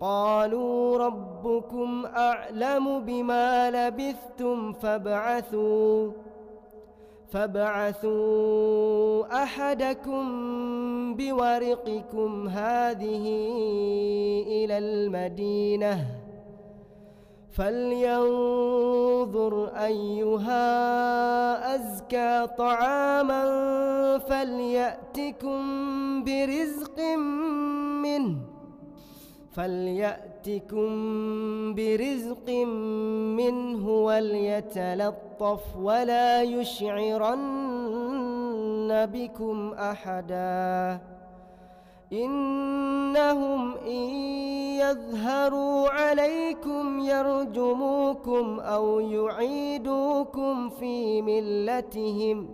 قالوا ربكم أعلم بما لبثتم فابعثوا فابعثوا أحدكم بورقكم هذه إلى المدينة فلينظر أيها أزكى طعاما فليأتكم برزق منه. فليأتكم برزق منه وليتلطف ولا يشعرن بكم أحدا. إنهم إن يظهروا عليكم يرجموكم أو يعيدوكم في ملتهم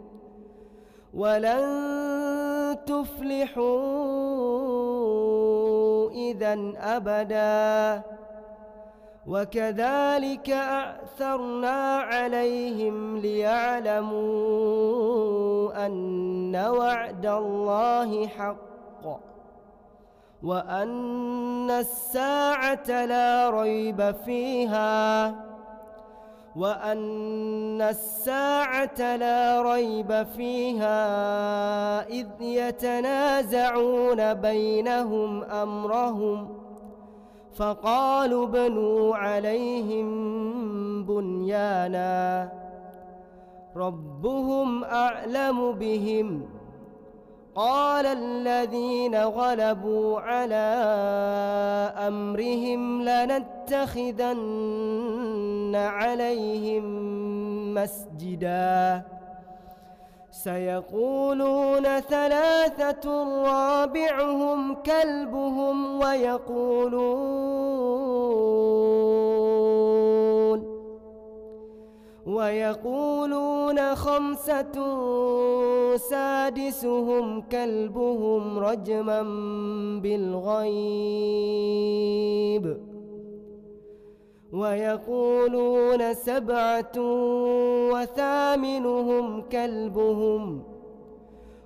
ولن تفلحوا. إذا أبدا. وكذلك أعثرنا عليهم ليعلموا أن وعد الله حق وأن الساعة لا ريب فيها. وأن الساعة لا ريب فيها إذ يتنازعون بينهم أمرهم فقالوا بنوا عليهم بنيانا ربهم أعلم بهم قال الذين غلبوا على أمرهم لنتخذن عليهم مسجدا. سيقولون ثلاثة رابعهم كلبهم ويقولون ويقولون خمسة سادسهم كلبهم رجما بالغيب. ويقولون سبعة وثامنهم كلبهم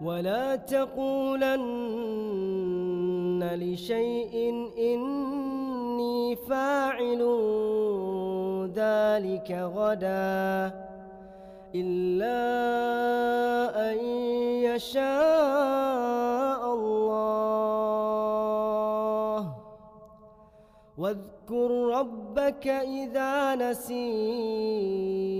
ولا تقولن لشيء إني فاعل ذلك غدا إلا أن يشاء الله. واذكر ربك إذا نسيت.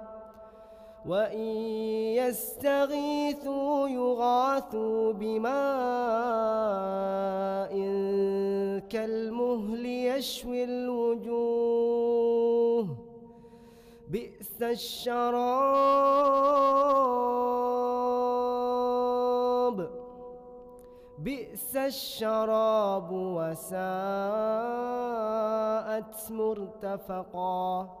وإن يستغيثوا يغاثوا بماء كالمهل يشوي الوجوه. بئس الشراب. بئس الشراب وساءت مرتفقا.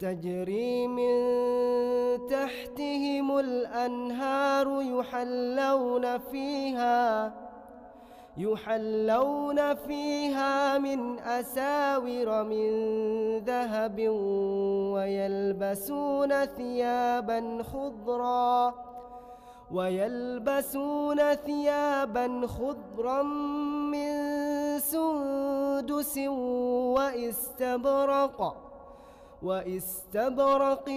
تجري من تحتهم الأنهار يحلون فيها يحلون فيها من أساور من ذهب ويلبسون ثيابا خضرا ويلبسون ثيابا خضرا من سندس وإستبرق. وإستبرق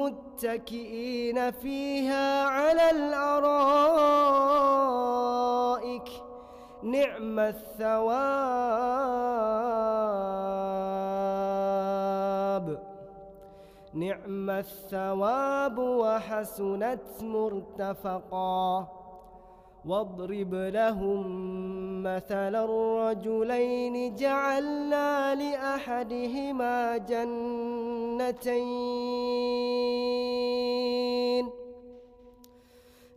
متكئين فيها على الأرائك. نعم الثواب. نعم الثواب وحسنت مرتفقا. واضرب لهم مثل الرجلين جعلنا لأحدهما جنتين.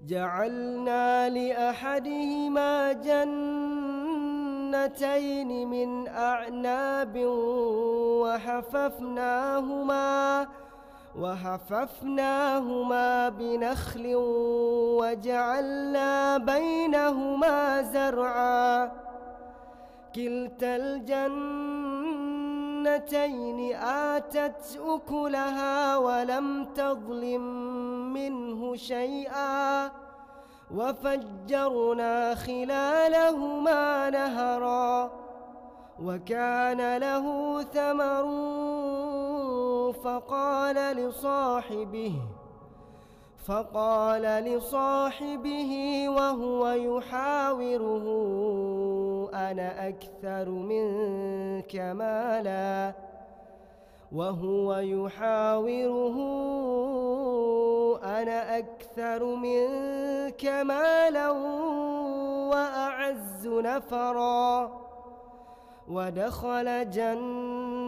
جعلنا لأحدهما جنتين من أعناب وحففناهما وحففناهما بنخل وجعلنا بينهما زرعا. كلتا الجنتين آتت أكلها ولم تظلم منه شيئا. وفجرنا خلالهما نهرا. وكان له ثمر فقال لصاحبه فقال لصاحبه وهو يحاوره أنا أكثر منك مالا؟ وهو يحاوره أنا أكثر منك مالا وأعز نفرا؟ ودخل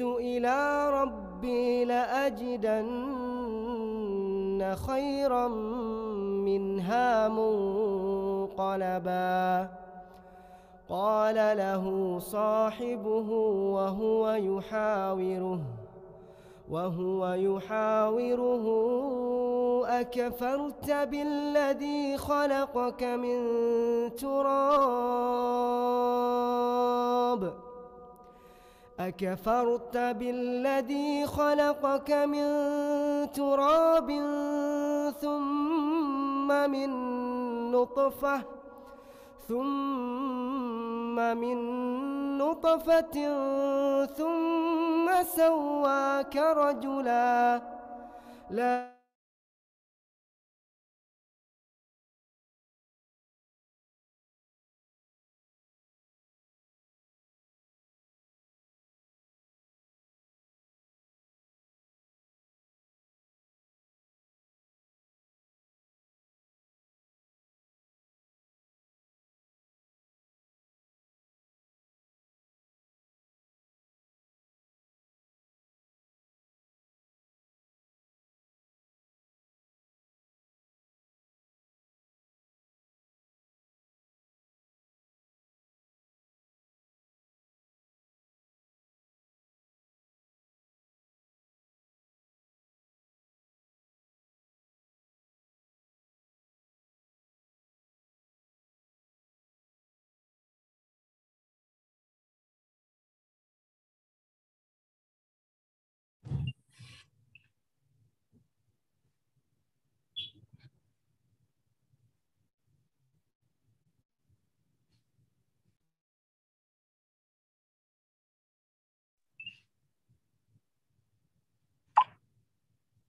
إلى ربي لأجدن خيرا منها منقلبا. قال له صاحبه وهو يحاوره وهو يحاوره أكفرت بالذي خلقك من تراب؟ أكفرت بالذي خلقك من تراب ثم من نطفة ثم من نطفة ثم سواك رجلا. لا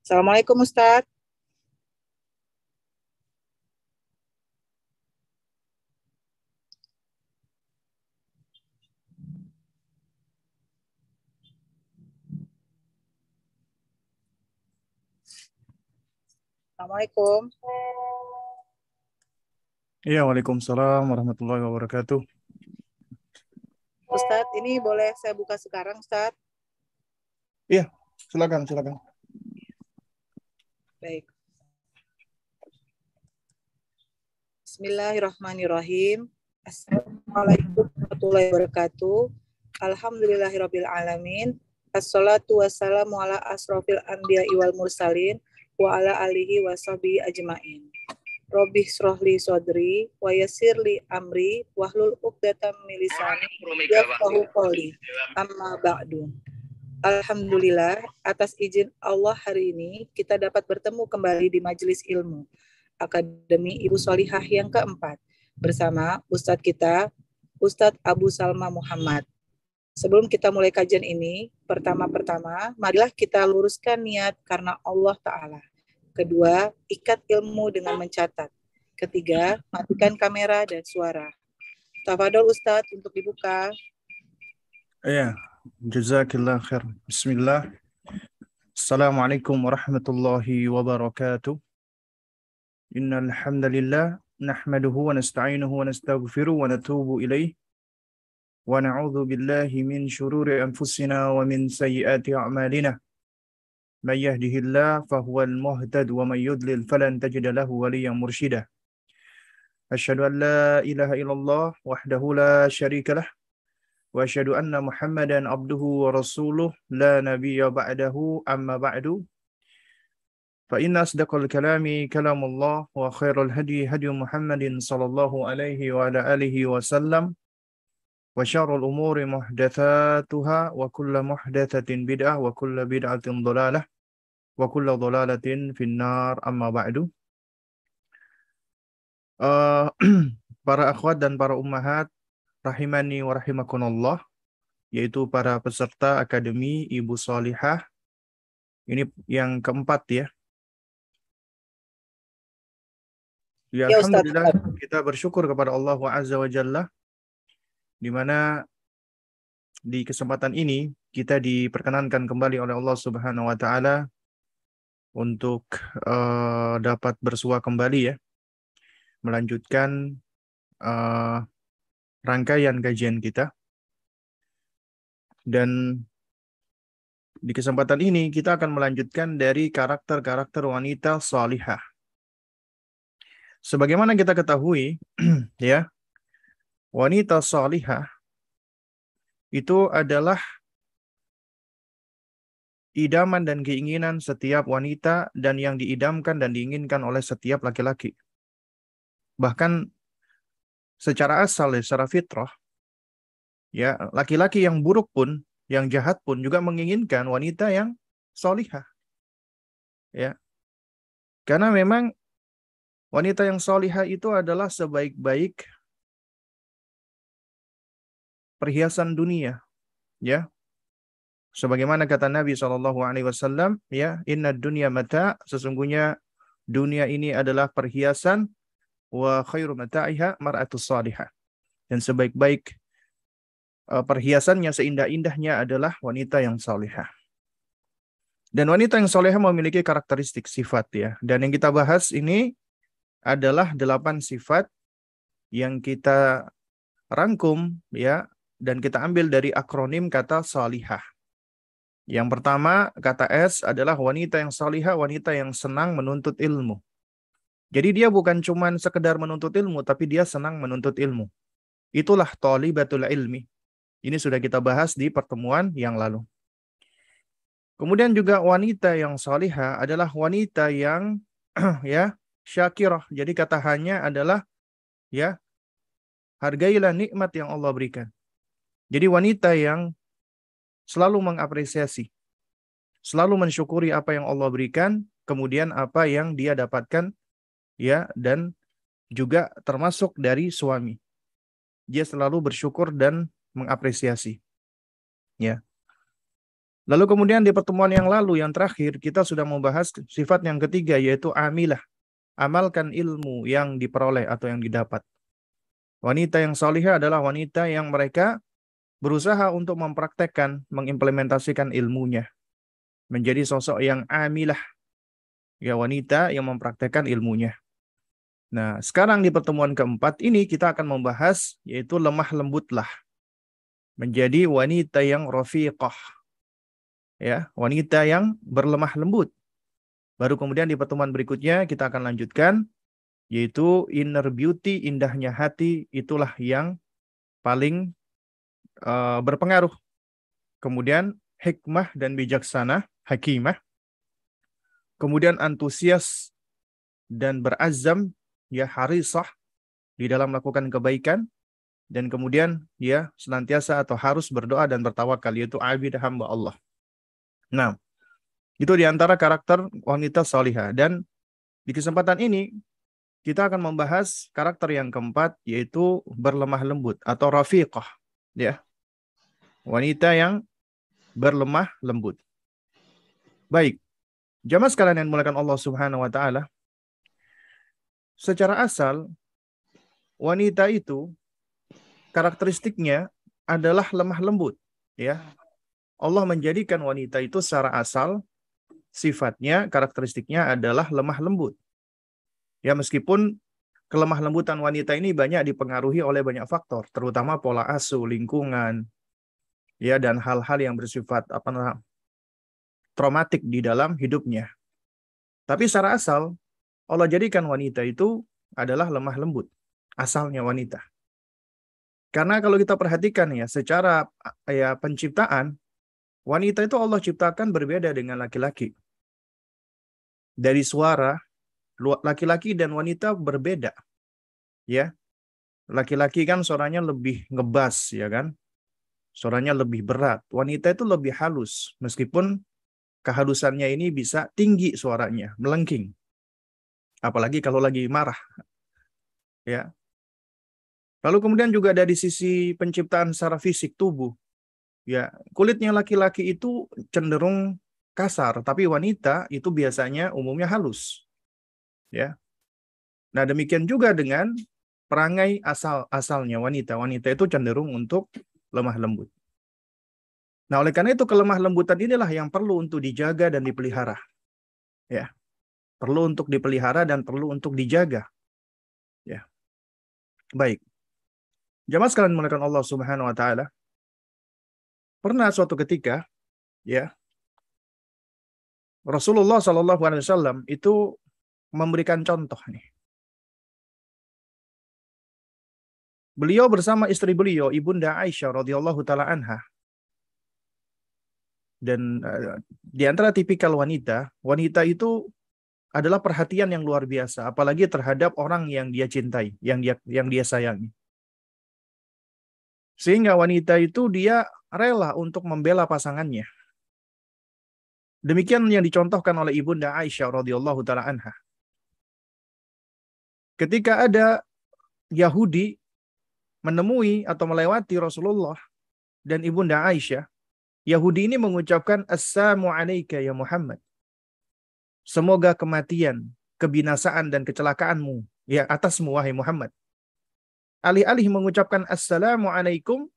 Assalamualaikum Ustaz. Assalamualaikum. Iya, Waalaikumsalam warahmatullahi wabarakatuh. Ustadz, ini boleh saya buka sekarang, Ustadz? Iya, silakan, silakan. Baik. Bismillahirrahmanirrahim. Assalamualaikum warahmatullahi wabarakatuh. Alhamdulillahirabbil alamin. Assalatu wassalamu ala asrofil anbiya wal mursalin wa ala alihi wa sahbihi ajmain. Robbi srohli sodri wa yassirli amri wahlul uqdatam min lisani yafqahu qawli. Amma ba'du. Alhamdulillah atas izin Allah hari ini kita dapat bertemu kembali di majelis ilmu Akademi Ibu Solihah yang keempat bersama Ustadz kita Ustadz Abu Salma Muhammad. Sebelum kita mulai kajian ini, pertama-pertama marilah kita luruskan niat karena Allah Ta'ala. Kedua, ikat ilmu dengan mencatat. Ketiga, matikan kamera dan suara. Tafadol Ustadz untuk dibuka. Iya, jazakillah khair. Bismillah. Assalamualaikum warahmatullahi wabarakatuh. Innal hamdalillah nahmaduhu wa nasta'inuhu wa nastaghfiruh wa natubu ilaih. Wa na'udzu billahi min shururi anfusina wa min sayyiati a'malina. Man yahdihillah fahuwal muhtad wa man yudlil falan tajida lahu waliyan mursyida. Asyhadu an la ilaha illallah wahdahu la syarika lah وأشهد أن محمدا عبده ورسوله لا نبي بعده أما بعد. فإن أصدق الكلام كلام الله وخير الهدي هدي محمد صلى الله عليه وعلى آله وسلم وشر الأمور محدثاتها وكل محدثة بدعة وكل بدعة ضلالة وكل ضلالة في النار أما بعد. uh, para akhwat dan para ummahat rahimani wa rahimakunallah yaitu para peserta Akademi Ibu Solihah. Ini yang keempat ya. Ya, Ya, Alhamdulillah kita bersyukur kepada Allah Azza wa Jalla di mana di kesempatan ini kita diperkenankan kembali oleh Allah Subhanahu wa taala untuk eh, dapat bersua kembali ya melanjutkan eh, rangkaian kajian kita. Dan di kesempatan ini kita akan melanjutkan dari karakter-karakter wanita salihah. Sebagaimana kita ketahui, ya, wanita salihah itu adalah idaman dan keinginan setiap wanita dan yang diidamkan dan diinginkan oleh setiap laki-laki. Bahkan secara asal ya, secara fitrah, ya laki-laki yang buruk pun yang jahat pun juga menginginkan wanita yang solihah. Ya. Karena memang wanita yang solihah itu adalah sebaik-baik perhiasan dunia. Ya. Sebagaimana kata Nabi Wasallam, ya, Inna dunia mata, sesungguhnya dunia ini adalah perhiasan wa khairu mata'iha mar'atus salihah. Dan sebaik-baik uh, perhiasannya seindah-indahnya adalah wanita yang salihah. Dan wanita yang salihah memiliki karakteristik sifat ya. Dan yang kita bahas ini adalah delapan sifat yang kita rangkum ya dan kita ambil dari akronim kata salihah. Yang pertama kata S adalah wanita yang salihah, wanita yang senang menuntut ilmu. Jadi dia bukan cuma sekedar menuntut ilmu, tapi dia senang menuntut ilmu. Itulah talibatul ilmi. Ini sudah kita bahas di pertemuan yang lalu. Kemudian juga wanita yang salihah adalah wanita yang ya syakirah. Jadi kata hanya adalah ya hargailah nikmat yang Allah berikan. Jadi wanita yang selalu mengapresiasi, selalu mensyukuri apa yang Allah berikan, kemudian apa yang dia dapatkan ya dan juga termasuk dari suami. Dia selalu bersyukur dan mengapresiasi. Ya. Lalu kemudian di pertemuan yang lalu yang terakhir kita sudah membahas sifat yang ketiga yaitu amilah. Amalkan ilmu yang diperoleh atau yang didapat. Wanita yang salihah adalah wanita yang mereka berusaha untuk mempraktekkan, mengimplementasikan ilmunya. Menjadi sosok yang amilah. Ya wanita yang mempraktekkan ilmunya. Nah, sekarang di pertemuan keempat ini kita akan membahas yaitu lemah lembutlah. Menjadi wanita yang rafiqah. Ya, wanita yang berlemah lembut. Baru kemudian di pertemuan berikutnya kita akan lanjutkan yaitu inner beauty, indahnya hati itulah yang paling uh, berpengaruh. Kemudian hikmah dan bijaksana, hakimah. Kemudian antusias dan berazam ya harisah di dalam melakukan kebaikan dan kemudian dia senantiasa atau harus berdoa dan bertawakal yaitu abid hamba Allah. Nah, itu di antara karakter wanita salihah dan di kesempatan ini kita akan membahas karakter yang keempat yaitu berlemah lembut atau rafiqah ya. Wanita yang berlemah lembut. Baik. Jamaah sekalian yang mulakan Allah Subhanahu wa taala, secara asal wanita itu karakteristiknya adalah lemah lembut ya. Allah menjadikan wanita itu secara asal sifatnya karakteristiknya adalah lemah lembut. Ya meskipun kelemah lembutan wanita ini banyak dipengaruhi oleh banyak faktor terutama pola asuh lingkungan ya dan hal-hal yang bersifat apa traumatik di dalam hidupnya. Tapi secara asal Allah jadikan wanita itu adalah lemah lembut. Asalnya wanita. Karena kalau kita perhatikan ya, secara ya penciptaan, wanita itu Allah ciptakan berbeda dengan laki-laki. Dari suara, laki-laki dan wanita berbeda. Ya. Laki-laki kan suaranya lebih ngebas, ya kan? Suaranya lebih berat. Wanita itu lebih halus, meskipun kehalusannya ini bisa tinggi suaranya, melengking apalagi kalau lagi marah. Ya. Lalu kemudian juga dari sisi penciptaan secara fisik tubuh. Ya, kulitnya laki-laki itu cenderung kasar, tapi wanita itu biasanya umumnya halus. Ya. Nah, demikian juga dengan perangai asal-asalnya wanita. Wanita itu cenderung untuk lemah lembut. Nah, oleh karena itu kelemah lembutan inilah yang perlu untuk dijaga dan dipelihara. Ya perlu untuk dipelihara dan perlu untuk dijaga. Ya. Baik. Jamaah sekalian menggunakan Allah Subhanahu wa taala. Pernah suatu ketika ya Rasulullah Shallallahu alaihi wasallam itu memberikan contoh nih. Beliau bersama istri beliau, Ibunda Aisyah radhiyallahu taala anha. Dan uh, di antara tipikal wanita, wanita itu adalah perhatian yang luar biasa, apalagi terhadap orang yang dia cintai, yang dia yang dia sayangi. Sehingga wanita itu dia rela untuk membela pasangannya. Demikian yang dicontohkan oleh Ibunda Aisyah radhiyallahu taala anha. Ketika ada Yahudi menemui atau melewati Rasulullah dan Ibunda Aisyah, Yahudi ini mengucapkan Assalamu alayka ya Muhammad. Semoga kematian, kebinasaan dan kecelakaanmu ya atasmu wahai Muhammad. Alih-alih mengucapkan Assalamu alaikum,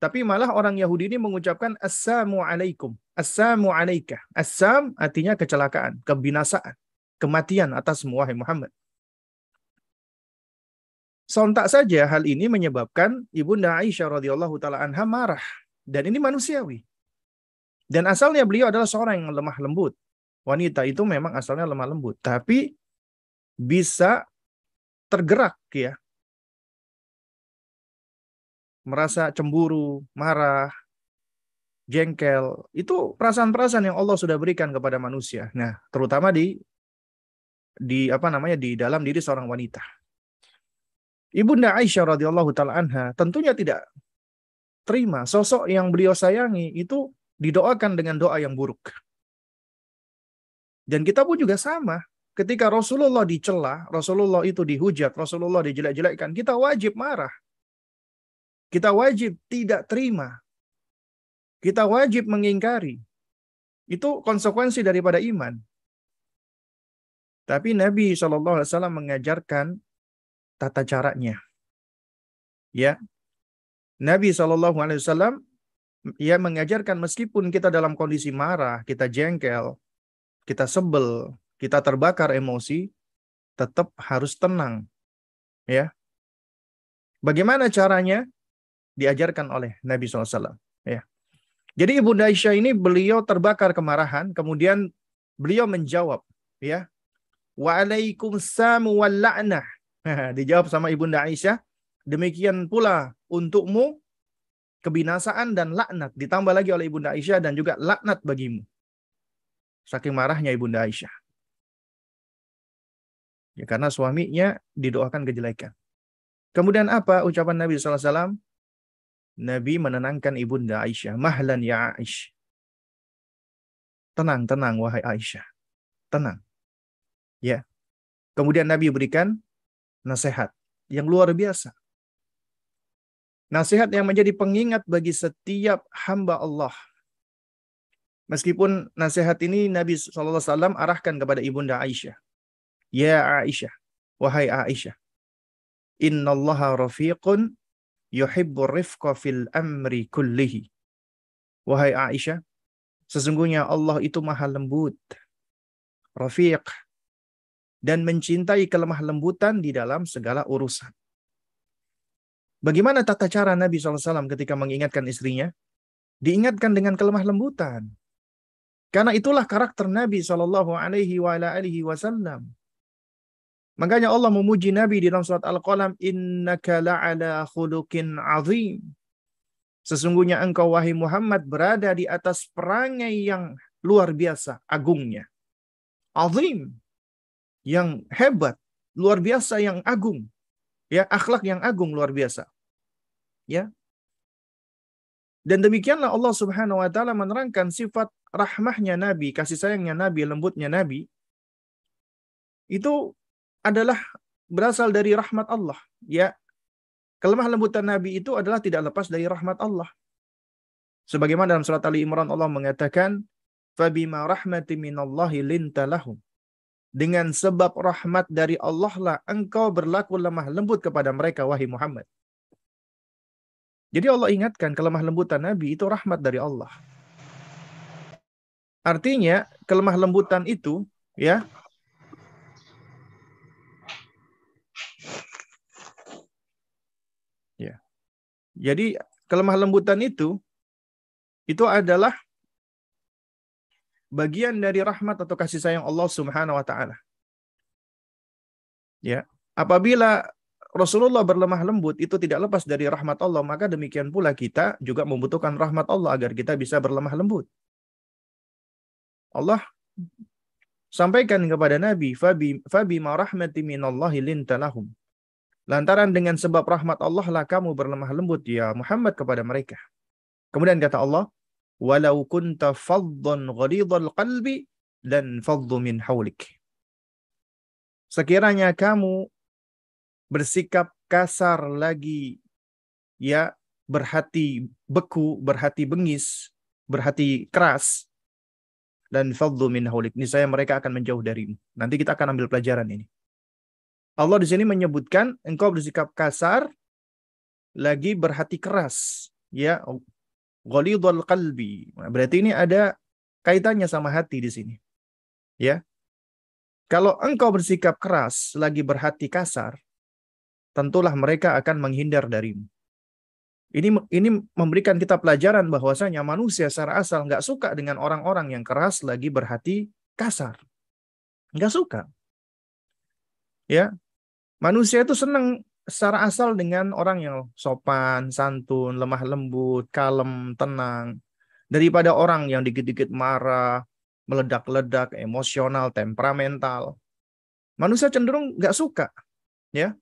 tapi malah orang Yahudi ini mengucapkan Assalamu alaikum. Assam artinya kecelakaan, kebinasaan, kematian atas wahai Muhammad. Sontak saja hal ini menyebabkan Ibunda Aisyah radhiyallahu taala anha marah dan ini manusiawi. Dan asalnya beliau adalah seorang yang lemah lembut. Wanita itu memang asalnya lemah lembut, tapi bisa tergerak ya merasa cemburu, marah, jengkel, itu perasaan-perasaan yang Allah sudah berikan kepada manusia. Nah, terutama di di apa namanya di dalam diri seorang wanita. Ibunda Aisyah radhiyallahu taala anha tentunya tidak terima sosok yang beliau sayangi itu didoakan dengan doa yang buruk. Dan kita pun juga sama. Ketika Rasulullah dicela, Rasulullah itu dihujat, Rasulullah dijelek-jelekkan, kita wajib marah. Kita wajib tidak terima. Kita wajib mengingkari. Itu konsekuensi daripada iman. Tapi Nabi SAW mengajarkan tata caranya. Ya, Nabi SAW ya mengajarkan meskipun kita dalam kondisi marah, kita jengkel, kita sebel, kita terbakar emosi, tetap harus tenang. Ya. Bagaimana caranya? diajarkan oleh Nabi SAW. Ya. Jadi Ibu Aisyah ini beliau terbakar kemarahan, kemudian beliau menjawab, ya, Waalaikumsalam wal la'nah. Dijawab sama Ibunda Aisyah, demikian pula untukmu kebinasaan dan laknat. Ditambah lagi oleh Ibunda Aisyah dan juga laknat bagimu. Saking marahnya Ibunda Aisyah. Ya, karena suaminya didoakan kejelekan. Kemudian apa ucapan Nabi SAW? Nabi menenangkan ibunda Aisyah. Mahlan ya Aisyah. Tenang, tenang wahai Aisyah. Tenang. Ya. Kemudian Nabi berikan nasihat yang luar biasa. Nasihat yang menjadi pengingat bagi setiap hamba Allah. Meskipun nasihat ini Nabi SAW arahkan kepada ibunda Aisyah. Ya Aisyah, wahai Aisyah. Inna Allah rafiqun yuhibbu rifqa fil amri kullihi. Wahai Aisyah, sesungguhnya Allah itu maha lembut, rafiq, dan mencintai kelemah lembutan di dalam segala urusan. Bagaimana tata cara Nabi SAW ketika mengingatkan istrinya? Diingatkan dengan kelemah lembutan. Karena itulah karakter Nabi Shallallahu Alaihi Wasallam. Makanya Allah memuji Nabi di dalam surat Al-Qalam, innaka la'ala khuluqin azim. Sesungguhnya engkau wahai Muhammad berada di atas perangai yang luar biasa, agungnya. Azim. Yang hebat, luar biasa yang agung. Ya, akhlak yang agung luar biasa. Ya. Dan demikianlah Allah Subhanahu wa taala menerangkan sifat rahmahnya Nabi, kasih sayangnya Nabi, lembutnya Nabi. Itu adalah berasal dari rahmat Allah. Ya, kelemah lembutan Nabi itu adalah tidak lepas dari rahmat Allah. Sebagaimana dalam surat Ali Imran Allah mengatakan, "Fabima rahmati linta lahum." Dengan sebab rahmat dari Allah lah engkau berlaku lemah lembut kepada mereka wahai Muhammad. Jadi Allah ingatkan kelemah lembutan Nabi itu rahmat dari Allah. Artinya kelemah lembutan itu ya Jadi kelemah lembutan itu itu adalah bagian dari rahmat atau kasih sayang Allah Subhanahu wa taala. Ya, apabila Rasulullah berlemah lembut itu tidak lepas dari rahmat Allah, maka demikian pula kita juga membutuhkan rahmat Allah agar kita bisa berlemah lembut. Allah sampaikan kepada Nabi, "Fabi fabi ma rahmati minallahi lintalahum." Lantaran dengan sebab rahmat Allah lah kamu berlemah lembut ya Muhammad kepada mereka. Kemudian kata Allah, "Walau kunta faddan ghalidhal qalbi dan faddu min haulik." Sekiranya kamu bersikap kasar lagi ya berhati beku, berhati bengis, berhati keras dan faddu min haulik. Niscaya mereka akan menjauh darimu. Nanti kita akan ambil pelajaran ini. Allah di sini menyebutkan engkau bersikap kasar lagi berhati keras ya ghalidul qalbi berarti ini ada kaitannya sama hati di sini ya kalau engkau bersikap keras lagi berhati kasar tentulah mereka akan menghindar darimu ini ini memberikan kita pelajaran bahwasanya manusia secara asal nggak suka dengan orang-orang yang keras lagi berhati kasar nggak suka ya Manusia itu senang secara asal dengan orang yang sopan, santun, lemah lembut, kalem, tenang. Daripada orang yang dikit-dikit marah, meledak-ledak, emosional, temperamental. Manusia cenderung nggak suka. ya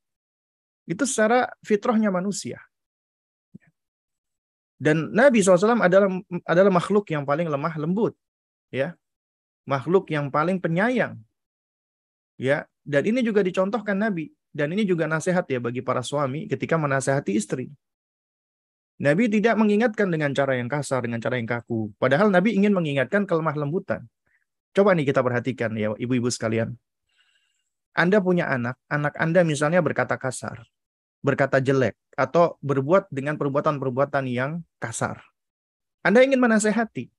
Itu secara fitrahnya manusia. Dan Nabi SAW adalah adalah makhluk yang paling lemah lembut. ya Makhluk yang paling penyayang. Ya, dan ini juga dicontohkan Nabi dan ini juga nasihat ya bagi para suami ketika menasehati istri. Nabi tidak mengingatkan dengan cara yang kasar, dengan cara yang kaku. Padahal Nabi ingin mengingatkan kelemah lembutan. Coba nih kita perhatikan ya ibu-ibu sekalian. Anda punya anak, anak Anda misalnya berkata kasar, berkata jelek, atau berbuat dengan perbuatan-perbuatan yang kasar. Anda ingin menasehati.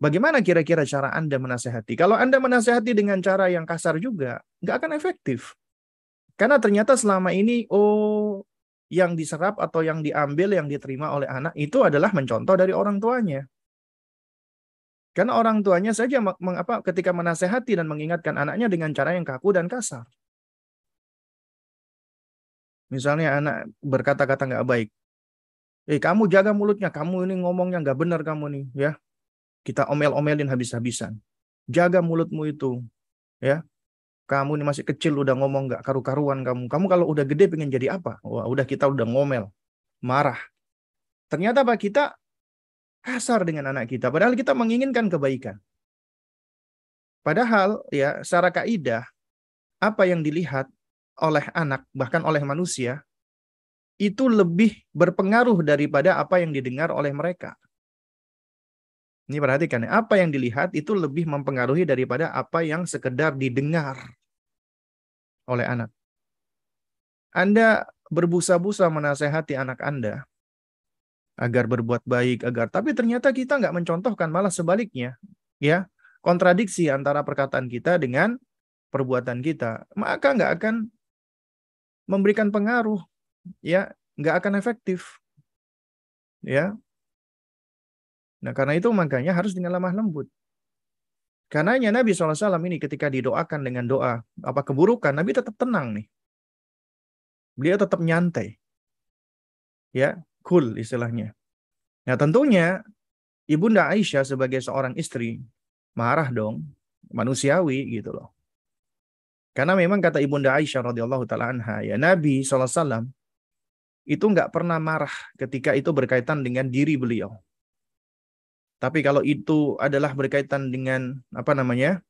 Bagaimana kira-kira cara Anda menasehati? Kalau Anda menasehati dengan cara yang kasar juga, nggak akan efektif. Karena ternyata selama ini oh yang diserap atau yang diambil yang diterima oleh anak itu adalah mencontoh dari orang tuanya. Karena orang tuanya saja mengapa ketika menasehati dan mengingatkan anaknya dengan cara yang kaku dan kasar. Misalnya anak berkata-kata nggak baik. Eh kamu jaga mulutnya, kamu ini ngomongnya nggak benar kamu nih, ya. Kita omel-omelin habis-habisan. Jaga mulutmu itu, ya. Kamu ini masih kecil udah ngomong nggak karu-karuan kamu. Kamu kalau udah gede pengen jadi apa? Wah, udah kita udah ngomel, marah. Ternyata apa kita kasar dengan anak kita. Padahal kita menginginkan kebaikan. Padahal ya secara kaidah apa yang dilihat oleh anak bahkan oleh manusia itu lebih berpengaruh daripada apa yang didengar oleh mereka. Ini perhatikan, apa yang dilihat itu lebih mempengaruhi daripada apa yang sekedar didengar oleh anak. Anda berbusa-busa menasehati anak Anda agar berbuat baik, agar tapi ternyata kita nggak mencontohkan, malah sebaliknya, ya kontradiksi antara perkataan kita dengan perbuatan kita, maka nggak akan memberikan pengaruh, ya nggak akan efektif, ya. Nah karena itu makanya harus dengan lemah lembut. Karenanya Nabi SAW ini ketika didoakan dengan doa apa keburukan, Nabi tetap tenang nih. Beliau tetap nyantai. Ya, cool istilahnya. Nah tentunya Ibunda Aisyah sebagai seorang istri marah dong, manusiawi gitu loh. Karena memang kata Ibunda Aisyah radhiyallahu taala anha, ya Nabi SAW itu nggak pernah marah ketika itu berkaitan dengan diri beliau. Tapi kalau itu adalah berkaitan dengan apa namanya?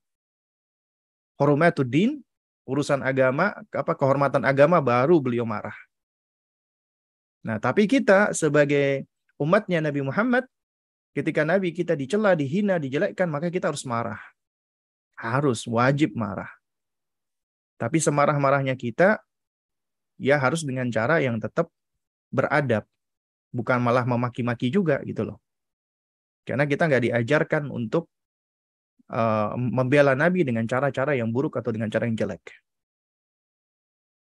Hormatuddin, urusan agama, apa kehormatan agama baru beliau marah. Nah, tapi kita sebagai umatnya Nabi Muhammad ketika Nabi kita dicela, dihina, dijelekkan, maka kita harus marah. Harus wajib marah. Tapi semarah-marahnya kita ya harus dengan cara yang tetap beradab, bukan malah memaki-maki juga gitu loh. Karena kita nggak diajarkan untuk uh, membela Nabi dengan cara-cara yang buruk atau dengan cara yang jelek.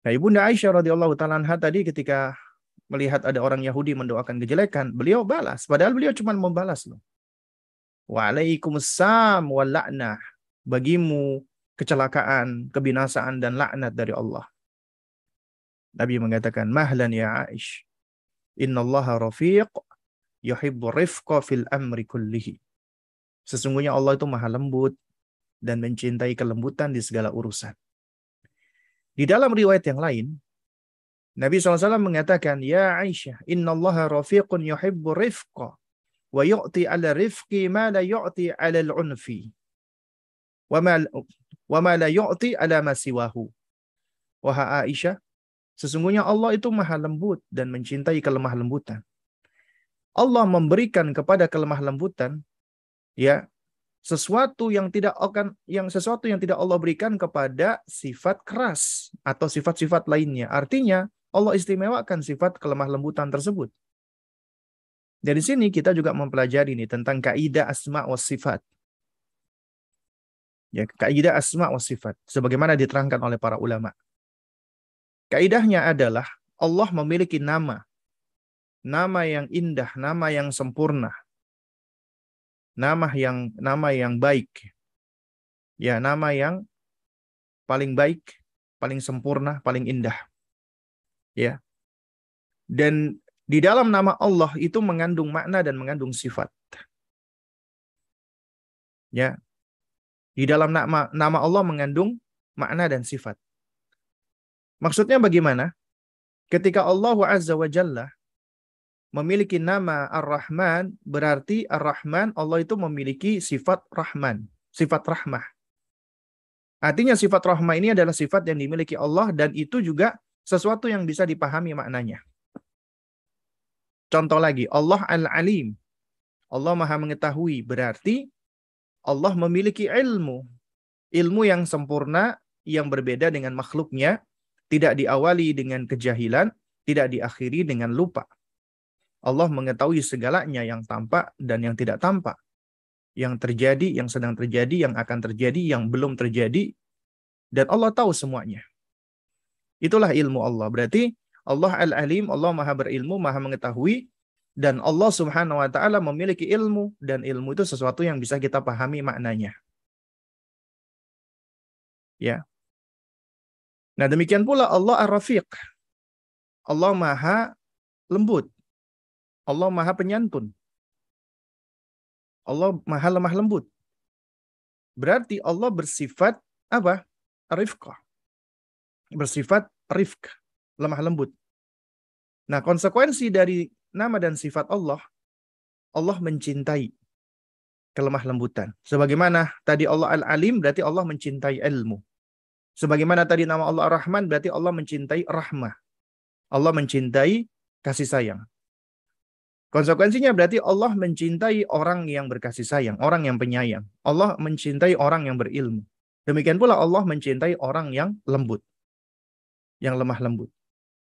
Nah, Ibunda Aisyah radhiyallahu taala tadi ketika melihat ada orang Yahudi mendoakan kejelekan, beliau balas. Padahal beliau cuma membalas loh. Waalaikumsalam wal la'nah. Bagimu kecelakaan, kebinasaan dan laknat dari Allah. Nabi mengatakan, "Mahlan ya Aish. Innallaha rafiq yuhibbu rifqa fil amri kullihi. Sesungguhnya Allah itu maha lembut dan mencintai kelembutan di segala urusan. Di dalam riwayat yang lain, Nabi SAW mengatakan, Ya Aisyah, inna allaha rafiqun yuhibbu rifqa, wa yu'ti ala rifqi ma la yu'ti ala al-unfi, wa ma, wa ma la yu'ti ala ma siwahu. Wahai Aisyah, sesungguhnya Allah itu maha lembut dan mencintai kelemah lembutan. Allah memberikan kepada kelemah lembutan ya sesuatu yang tidak akan yang sesuatu yang tidak Allah berikan kepada sifat keras atau sifat-sifat lainnya. Artinya Allah istimewakan sifat kelemah lembutan tersebut. Dari sini kita juga mempelajari ini tentang kaidah asma wa sifat. Ya, kaidah asma wa sifat sebagaimana diterangkan oleh para ulama. Kaidahnya adalah Allah memiliki nama. Nama yang indah, nama yang sempurna. Nama yang nama yang baik. Ya, nama yang paling baik, paling sempurna, paling indah ya. Dan di dalam nama Allah itu mengandung makna dan mengandung sifat. Ya. Di dalam nama nama Allah mengandung makna dan sifat. Maksudnya bagaimana? Ketika Allah Azza wa Jalla memiliki nama Ar-Rahman, berarti Ar-Rahman Allah itu memiliki sifat Rahman, sifat rahmah. Artinya sifat rahmah ini adalah sifat yang dimiliki Allah dan itu juga sesuatu yang bisa dipahami maknanya. Contoh lagi, Allah Al-Alim. Allah Maha mengetahui, berarti Allah memiliki ilmu. Ilmu yang sempurna, yang berbeda dengan makhluknya, tidak diawali dengan kejahilan, tidak diakhiri dengan lupa. Allah mengetahui segalanya yang tampak dan yang tidak tampak. Yang terjadi, yang sedang terjadi, yang akan terjadi, yang belum terjadi. Dan Allah tahu semuanya. Itulah ilmu Allah. Berarti Allah Al-Alim, Allah Maha berilmu, Maha mengetahui dan Allah Subhanahu wa taala memiliki ilmu dan ilmu itu sesuatu yang bisa kita pahami maknanya. Ya. Nah, demikian pula Allah Ar-Rafiq. Allah Maha lembut. Allah Maha penyantun. Allah Maha lemah lembut. Berarti Allah bersifat apa? Rifqah bersifat rifq, lemah lembut. Nah, konsekuensi dari nama dan sifat Allah, Allah mencintai kelemah lembutan. Sebagaimana tadi Allah Al-Alim berarti Allah mencintai ilmu. Sebagaimana tadi nama Allah Ar-Rahman berarti Allah mencintai rahmah. Allah mencintai kasih sayang. Konsekuensinya berarti Allah mencintai orang yang berkasih sayang, orang yang penyayang. Allah mencintai orang yang berilmu. Demikian pula Allah mencintai orang yang lembut yang lemah lembut.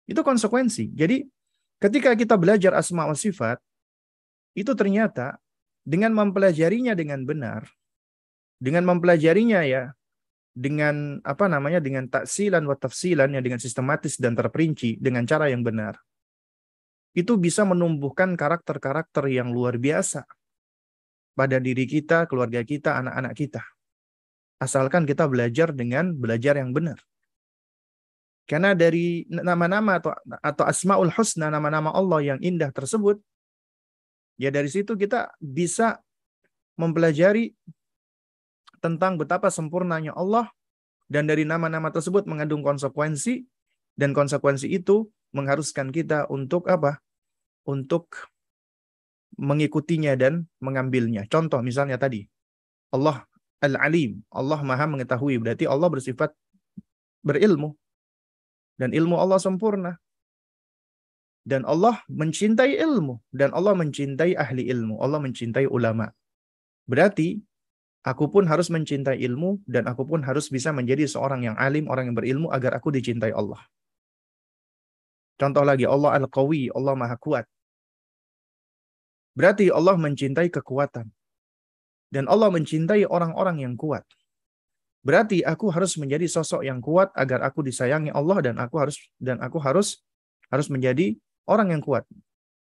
Itu konsekuensi. Jadi ketika kita belajar asma wa sifat, itu ternyata dengan mempelajarinya dengan benar, dengan mempelajarinya ya dengan apa namanya dengan taksilan wa tafsilan yang dengan sistematis dan terperinci dengan cara yang benar. Itu bisa menumbuhkan karakter-karakter yang luar biasa pada diri kita, keluarga kita, anak-anak kita. Asalkan kita belajar dengan belajar yang benar. Karena dari nama-nama atau atau asmaul husna nama-nama Allah yang indah tersebut ya dari situ kita bisa mempelajari tentang betapa sempurnanya Allah dan dari nama-nama tersebut mengandung konsekuensi dan konsekuensi itu mengharuskan kita untuk apa? Untuk mengikutinya dan mengambilnya. Contoh misalnya tadi Allah Al-Alim, Allah Maha mengetahui berarti Allah bersifat berilmu. Dan ilmu Allah sempurna. Dan Allah mencintai ilmu. Dan Allah mencintai ahli ilmu. Allah mencintai ulama. Berarti aku pun harus mencintai ilmu dan aku pun harus bisa menjadi seorang yang alim, orang yang berilmu agar aku dicintai Allah. Contoh lagi, Allah Al-Qawi, Allah Maha Kuat. Berarti Allah mencintai kekuatan. Dan Allah mencintai orang-orang yang kuat. Berarti aku harus menjadi sosok yang kuat agar aku disayangi Allah dan aku harus dan aku harus harus menjadi orang yang kuat.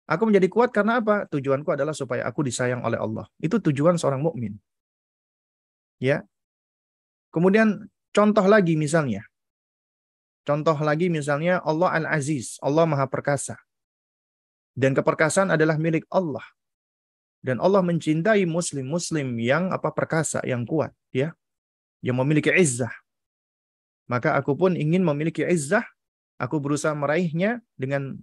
Aku menjadi kuat karena apa? Tujuanku adalah supaya aku disayang oleh Allah. Itu tujuan seorang mukmin. Ya. Kemudian contoh lagi misalnya. Contoh lagi misalnya Allah Al-Aziz, Allah Maha Perkasa. Dan keperkasaan adalah milik Allah. Dan Allah mencintai muslim-muslim yang apa perkasa, yang kuat, ya yang memiliki izzah. Maka aku pun ingin memiliki izzah Aku berusaha meraihnya dengan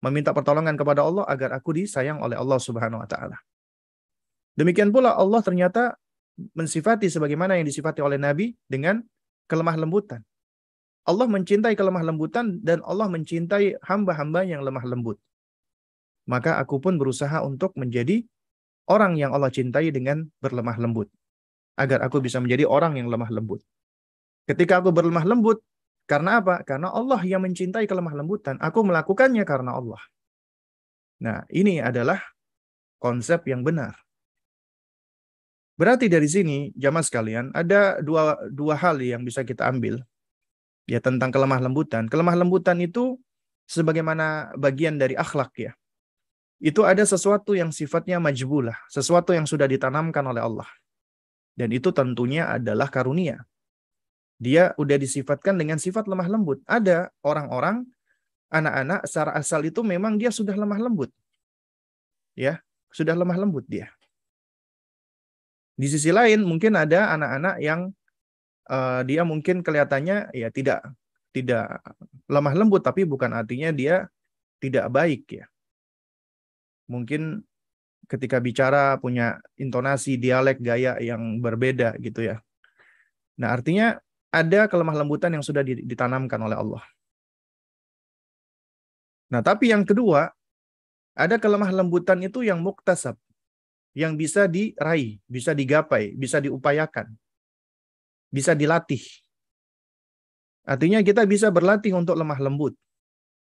meminta pertolongan kepada Allah agar aku disayang oleh Allah Subhanahu wa taala. Demikian pula Allah ternyata mensifati sebagaimana yang disifati oleh Nabi dengan kelemah lembutan. Allah mencintai kelemah lembutan dan Allah mencintai hamba-hamba yang lemah lembut. Maka aku pun berusaha untuk menjadi orang yang Allah cintai dengan berlemah lembut. Agar aku bisa menjadi orang yang lemah lembut. Ketika aku berlemah lembut, karena apa? Karena Allah yang mencintai kelemah lembutan. Aku melakukannya karena Allah. Nah, ini adalah konsep yang benar. Berarti dari sini, jamaah sekalian, ada dua, dua hal yang bisa kita ambil. Ya, tentang kelemah lembutan. Kelemah lembutan itu sebagaimana bagian dari akhlak ya. Itu ada sesuatu yang sifatnya majbulah. Sesuatu yang sudah ditanamkan oleh Allah. Dan itu tentunya adalah karunia dia udah disifatkan dengan sifat lemah lembut. Ada orang-orang anak-anak secara asal itu memang dia sudah lemah lembut. Ya, sudah lemah lembut dia. Di sisi lain mungkin ada anak-anak yang uh, dia mungkin kelihatannya ya tidak tidak lemah lembut tapi bukan artinya dia tidak baik ya. Mungkin ketika bicara punya intonasi dialek gaya yang berbeda gitu ya. Nah, artinya ada kelemah lembutan yang sudah ditanamkan oleh Allah. Nah, tapi yang kedua, ada kelemah lembutan itu yang muktasab, yang bisa diraih, bisa digapai, bisa diupayakan, bisa dilatih. Artinya kita bisa berlatih untuk lemah lembut.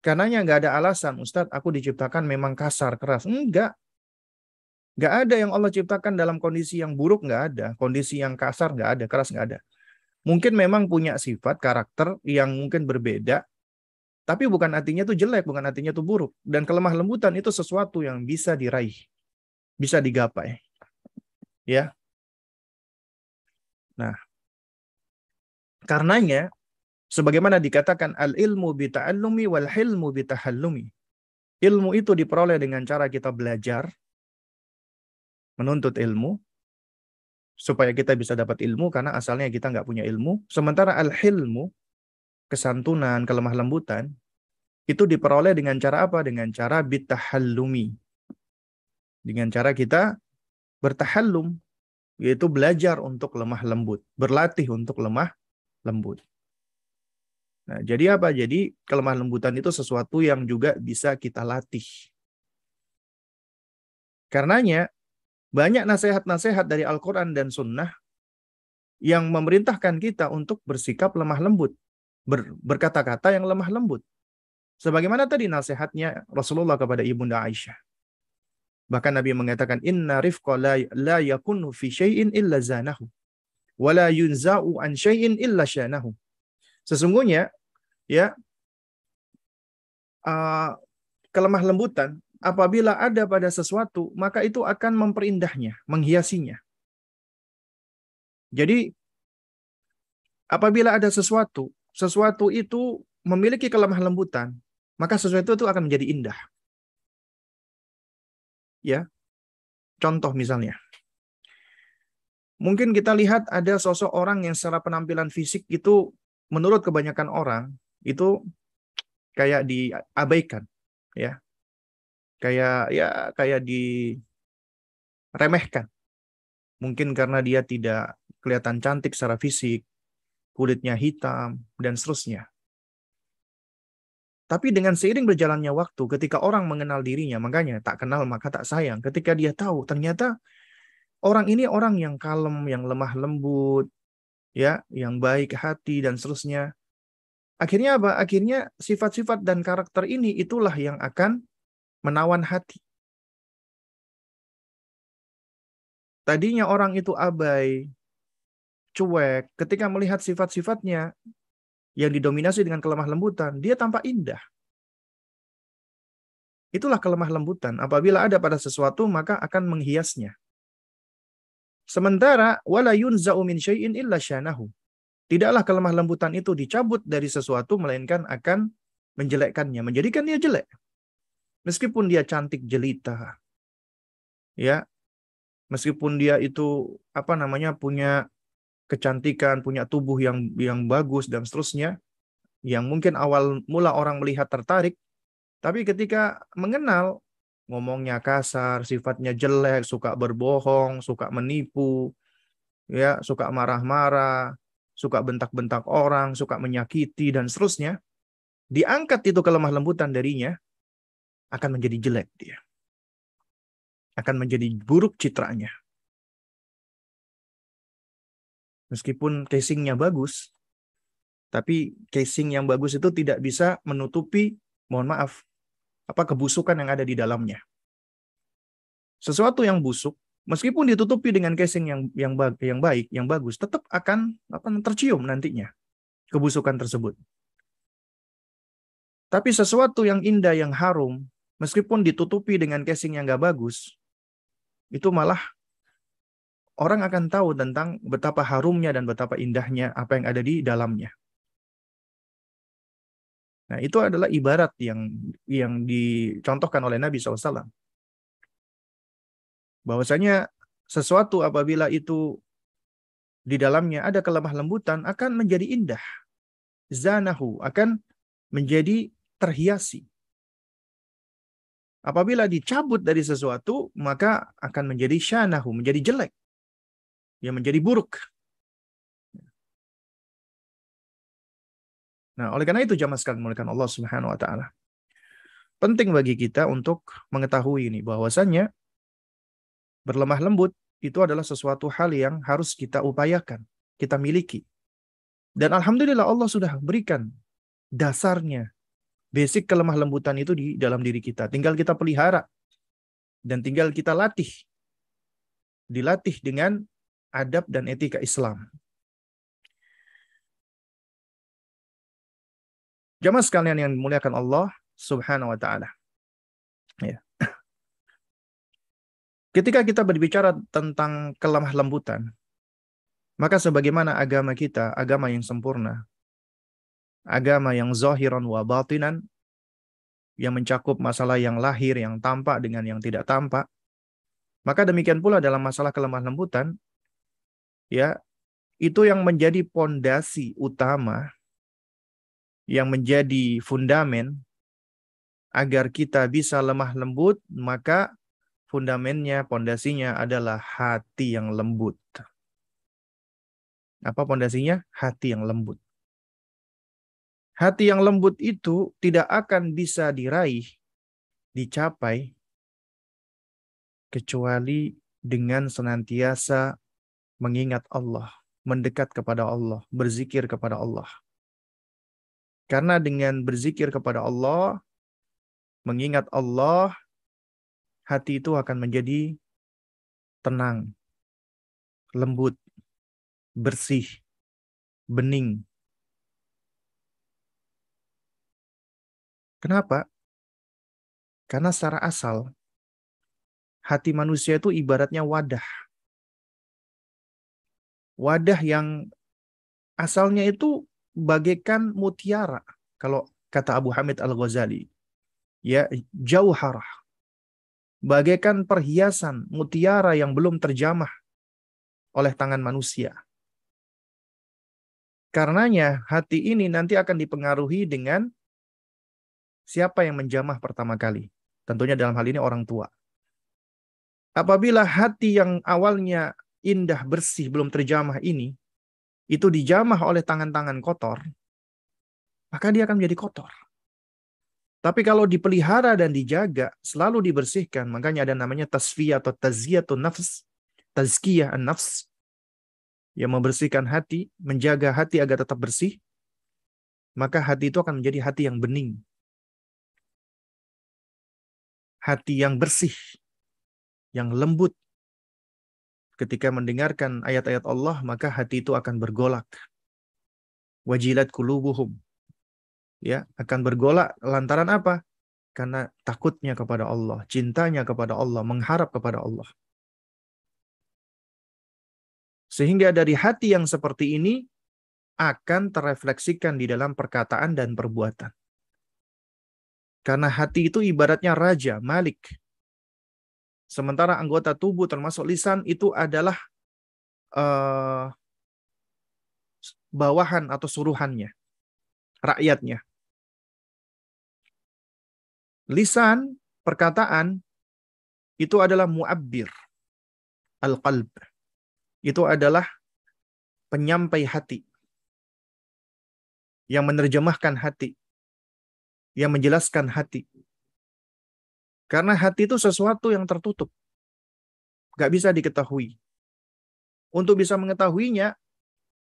Karenanya nggak ada alasan, Ustadz, aku diciptakan memang kasar, keras. Enggak. Nggak ada yang Allah ciptakan dalam kondisi yang buruk, nggak ada. Kondisi yang kasar, nggak ada. Keras, nggak ada. Mungkin memang punya sifat karakter yang mungkin berbeda tapi bukan artinya itu jelek bukan artinya itu buruk. Dan kelemah lembutan itu sesuatu yang bisa diraih bisa digapai. Ya. Nah. Karenanya sebagaimana dikatakan al ilmu bita'allumi wal hilmu bitahallumi ilmu itu diperoleh dengan cara kita belajar menuntut ilmu supaya kita bisa dapat ilmu karena asalnya kita nggak punya ilmu. Sementara al-hilmu, kesantunan, kelemah lembutan, itu diperoleh dengan cara apa? Dengan cara bitahallumi. Dengan cara kita bertahallum, yaitu belajar untuk lemah lembut, berlatih untuk lemah lembut. Nah, jadi apa? Jadi kelemah lembutan itu sesuatu yang juga bisa kita latih. Karenanya banyak nasihat-nasihat dari Al-Quran dan Sunnah yang memerintahkan kita untuk bersikap lemah lembut, ber, berkata-kata yang lemah lembut. Sebagaimana tadi nasihatnya Rasulullah kepada Ibunda Aisyah. Bahkan Nabi mengatakan, Inna rifqa la, la yakunu fi syai'in illa zanahu. Wa la yunza'u an syai'in illa syanahu. Sesungguhnya, ya, uh, kelemah lembutan apabila ada pada sesuatu, maka itu akan memperindahnya, menghiasinya. Jadi, apabila ada sesuatu, sesuatu itu memiliki kelemah lembutan, maka sesuatu itu akan menjadi indah. Ya, contoh misalnya, mungkin kita lihat ada sosok orang yang secara penampilan fisik itu menurut kebanyakan orang itu kayak diabaikan, ya kayak ya kayak diremehkan. Mungkin karena dia tidak kelihatan cantik secara fisik, kulitnya hitam dan seterusnya. Tapi dengan seiring berjalannya waktu, ketika orang mengenal dirinya, makanya tak kenal maka tak sayang. Ketika dia tahu ternyata orang ini orang yang kalem, yang lemah lembut, ya, yang baik hati dan seterusnya. Akhirnya apa? Akhirnya sifat-sifat dan karakter ini itulah yang akan menawan hati. Tadinya orang itu abai, cuek, ketika melihat sifat-sifatnya yang didominasi dengan kelemah lembutan, dia tampak indah. Itulah kelemah lembutan. Apabila ada pada sesuatu, maka akan menghiasnya. Sementara wala yunza'u min syai'in illa syanahu. Tidaklah kelemah lembutan itu dicabut dari sesuatu melainkan akan menjelekkannya, menjadikan dia jelek. Meskipun dia cantik jelita. Ya. Meskipun dia itu apa namanya punya kecantikan, punya tubuh yang yang bagus dan seterusnya, yang mungkin awal mula orang melihat tertarik, tapi ketika mengenal ngomongnya kasar, sifatnya jelek, suka berbohong, suka menipu, ya, suka marah-marah, suka bentak-bentak orang, suka menyakiti dan seterusnya, diangkat itu kelemah lembutan darinya akan menjadi jelek dia. Akan menjadi buruk citranya. Meskipun casingnya bagus, tapi casing yang bagus itu tidak bisa menutupi, mohon maaf, apa kebusukan yang ada di dalamnya. Sesuatu yang busuk, meskipun ditutupi dengan casing yang yang yang baik, yang bagus, tetap akan apa tercium nantinya kebusukan tersebut. Tapi sesuatu yang indah, yang harum, meskipun ditutupi dengan casing yang gak bagus, itu malah orang akan tahu tentang betapa harumnya dan betapa indahnya apa yang ada di dalamnya. Nah, itu adalah ibarat yang yang dicontohkan oleh Nabi SAW. Bahwasanya sesuatu apabila itu di dalamnya ada kelemah lembutan akan menjadi indah. Zanahu akan menjadi terhiasi. Apabila dicabut dari sesuatu, maka akan menjadi syanahu, menjadi jelek. Ya menjadi buruk. Nah, oleh karena itu jamaah sekalian muliakan Allah Subhanahu wa taala. Penting bagi kita untuk mengetahui ini bahwasannya berlemah lembut itu adalah sesuatu hal yang harus kita upayakan, kita miliki. Dan alhamdulillah Allah sudah berikan dasarnya, basic kelemah lembutan itu di dalam diri kita. Tinggal kita pelihara dan tinggal kita latih. Dilatih dengan adab dan etika Islam. Jamaah sekalian yang dimuliakan Allah Subhanahu wa taala. Ya. Ketika kita berbicara tentang kelemah lembutan, maka sebagaimana agama kita, agama yang sempurna, agama yang zahiran wa batinan, yang mencakup masalah yang lahir, yang tampak dengan yang tidak tampak, maka demikian pula dalam masalah kelemah lembutan, ya, itu yang menjadi pondasi utama yang menjadi fundamen agar kita bisa lemah lembut, maka fundamennya, pondasinya adalah hati yang lembut. Apa pondasinya? Hati yang lembut. Hati yang lembut itu tidak akan bisa diraih, dicapai, kecuali dengan senantiasa mengingat Allah, mendekat kepada Allah, berzikir kepada Allah. Karena dengan berzikir kepada Allah, mengingat Allah, hati itu akan menjadi tenang, lembut, bersih, bening. Kenapa? Karena secara asal, hati manusia itu ibaratnya wadah. Wadah yang asalnya itu bagaikan mutiara kalau kata Abu Hamid Al-Ghazali. Ya, jauharah. Bagaikan perhiasan mutiara yang belum terjamah oleh tangan manusia. Karenanya hati ini nanti akan dipengaruhi dengan siapa yang menjamah pertama kali. Tentunya dalam hal ini orang tua. Apabila hati yang awalnya indah, bersih, belum terjamah ini itu dijamah oleh tangan-tangan kotor, maka dia akan menjadi kotor. Tapi kalau dipelihara dan dijaga, selalu dibersihkan, makanya ada namanya tasfiyah atau taziyatun nafs, tazkiyah an-nafs, yang membersihkan hati, menjaga hati agar tetap bersih, maka hati itu akan menjadi hati yang bening. Hati yang bersih, yang lembut, ketika mendengarkan ayat-ayat Allah, maka hati itu akan bergolak. Wajilat kulubuhum. Ya, akan bergolak lantaran apa? Karena takutnya kepada Allah, cintanya kepada Allah, mengharap kepada Allah. Sehingga dari hati yang seperti ini akan terefleksikan di dalam perkataan dan perbuatan. Karena hati itu ibaratnya raja, malik, Sementara anggota tubuh termasuk lisan itu adalah uh, bawahan atau suruhannya. rakyatnya. Lisan, perkataan, itu adalah mu'abbir. Al-qalb. Itu adalah penyampai hati. Yang menerjemahkan hati. Yang menjelaskan hati. Karena hati itu sesuatu yang tertutup. Gak bisa diketahui. Untuk bisa mengetahuinya,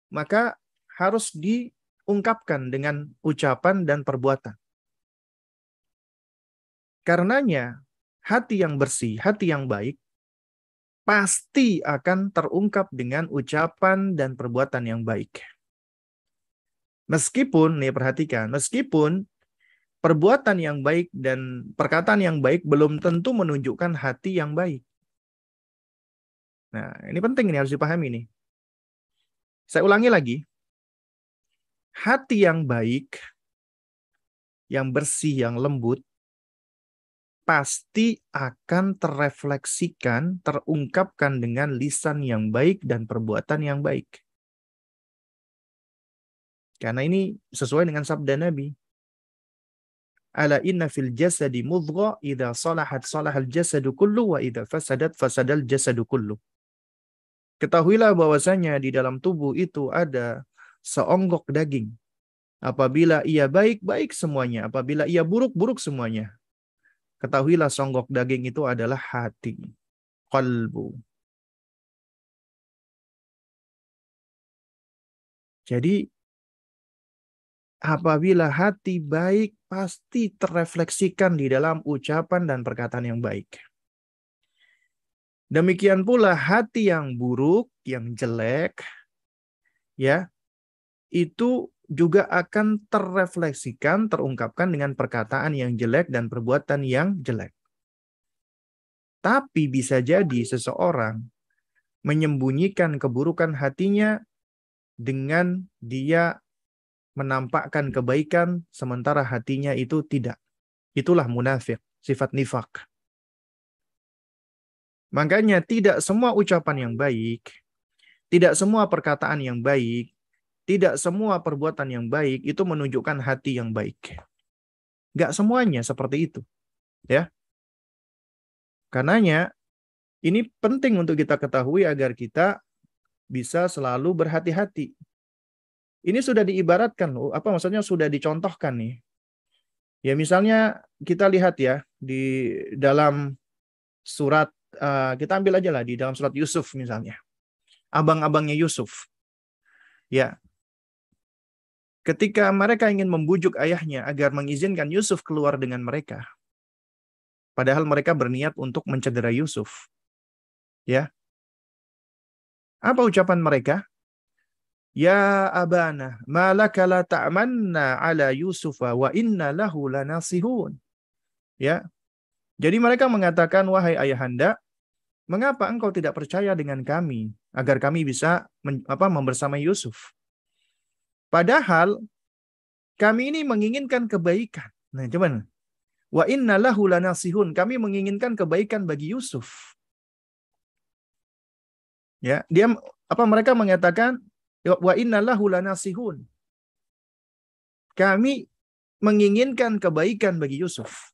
maka harus diungkapkan dengan ucapan dan perbuatan. Karenanya, hati yang bersih, hati yang baik, pasti akan terungkap dengan ucapan dan perbuatan yang baik. Meskipun, nih perhatikan, meskipun perbuatan yang baik dan perkataan yang baik belum tentu menunjukkan hati yang baik. Nah, ini penting ini harus dipahami nih. Saya ulangi lagi. Hati yang baik, yang bersih, yang lembut, pasti akan terrefleksikan, terungkapkan dengan lisan yang baik dan perbuatan yang baik. Karena ini sesuai dengan sabda Nabi. Ala inna fil jasadi mudgha idza salahat salahal jasadu kullu wa idza fasadat fasadal jasadu kullu. Ketahuilah bahwasanya di dalam tubuh itu ada seonggok daging. Apabila ia baik, baik semuanya. Apabila ia buruk, buruk semuanya. Ketahuilah songgok daging itu adalah hati. Kalbu. Jadi apabila hati baik pasti terrefleksikan di dalam ucapan dan perkataan yang baik. Demikian pula hati yang buruk, yang jelek, ya, itu juga akan terrefleksikan, terungkapkan dengan perkataan yang jelek dan perbuatan yang jelek. Tapi bisa jadi seseorang menyembunyikan keburukan hatinya dengan dia menampakkan kebaikan sementara hatinya itu tidak. Itulah munafik, sifat nifak. Makanya tidak semua ucapan yang baik, tidak semua perkataan yang baik, tidak semua perbuatan yang baik itu menunjukkan hati yang baik. Gak semuanya seperti itu. Ya. Karenanya ini penting untuk kita ketahui agar kita bisa selalu berhati-hati. Ini sudah diibaratkan loh, apa maksudnya sudah dicontohkan nih. Ya misalnya kita lihat ya di dalam surat uh, kita ambil aja lah di dalam surat Yusuf misalnya. Abang-abangnya Yusuf. Ya, ketika mereka ingin membujuk ayahnya agar mengizinkan Yusuf keluar dengan mereka. Padahal mereka berniat untuk mencederai Yusuf. Ya. Apa ucapan mereka? Ya abana, malaka la ta'manna ala Yusufa wa inna lahu lanasihun. Ya. Jadi mereka mengatakan, wahai ayahanda, mengapa engkau tidak percaya dengan kami agar kami bisa men, apa membersamai Yusuf? Padahal kami ini menginginkan kebaikan. Nah, cuman wa inna lahu lanasihun. Kami menginginkan kebaikan bagi Yusuf. Ya, dia apa mereka mengatakan wa inna lahu lanasihun. Kami menginginkan kebaikan bagi Yusuf.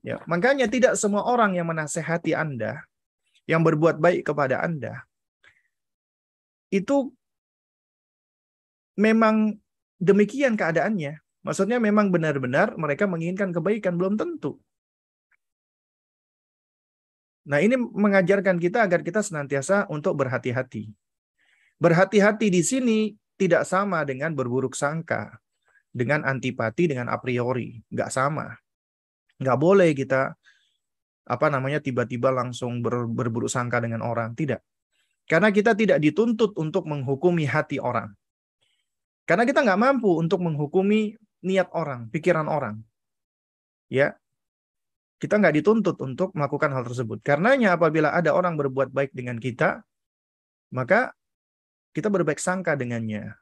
Ya, makanya tidak semua orang yang menasehati Anda, yang berbuat baik kepada Anda, itu memang demikian keadaannya. Maksudnya memang benar-benar mereka menginginkan kebaikan, belum tentu. Nah ini mengajarkan kita agar kita senantiasa untuk berhati-hati. Berhati-hati di sini tidak sama dengan berburuk sangka, dengan antipati, dengan a priori. Nggak sama. Nggak boleh kita apa namanya tiba-tiba langsung ber, berburuk sangka dengan orang. Tidak. Karena kita tidak dituntut untuk menghukumi hati orang. Karena kita nggak mampu untuk menghukumi niat orang, pikiran orang. Ya, kita nggak dituntut untuk melakukan hal tersebut. Karenanya apabila ada orang berbuat baik dengan kita, maka kita berbaik sangka dengannya.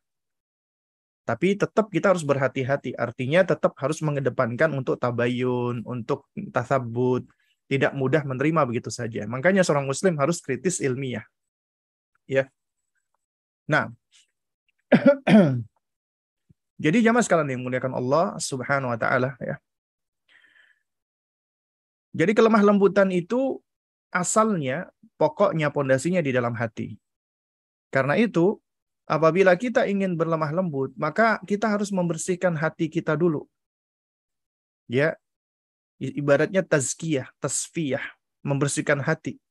Tapi tetap kita harus berhati-hati. Artinya tetap harus mengedepankan untuk tabayun, untuk tasabut. Tidak mudah menerima begitu saja. Makanya seorang muslim harus kritis ilmiah. Ya. Nah, Jadi jamaah sekalian yang muliakan Allah Subhanahu wa taala ya. Jadi kelemah lembutan itu asalnya pokoknya pondasinya di dalam hati. Karena itu apabila kita ingin berlemah lembut, maka kita harus membersihkan hati kita dulu. Ya. Ibaratnya tazkiyah, tasfiyah, membersihkan hati.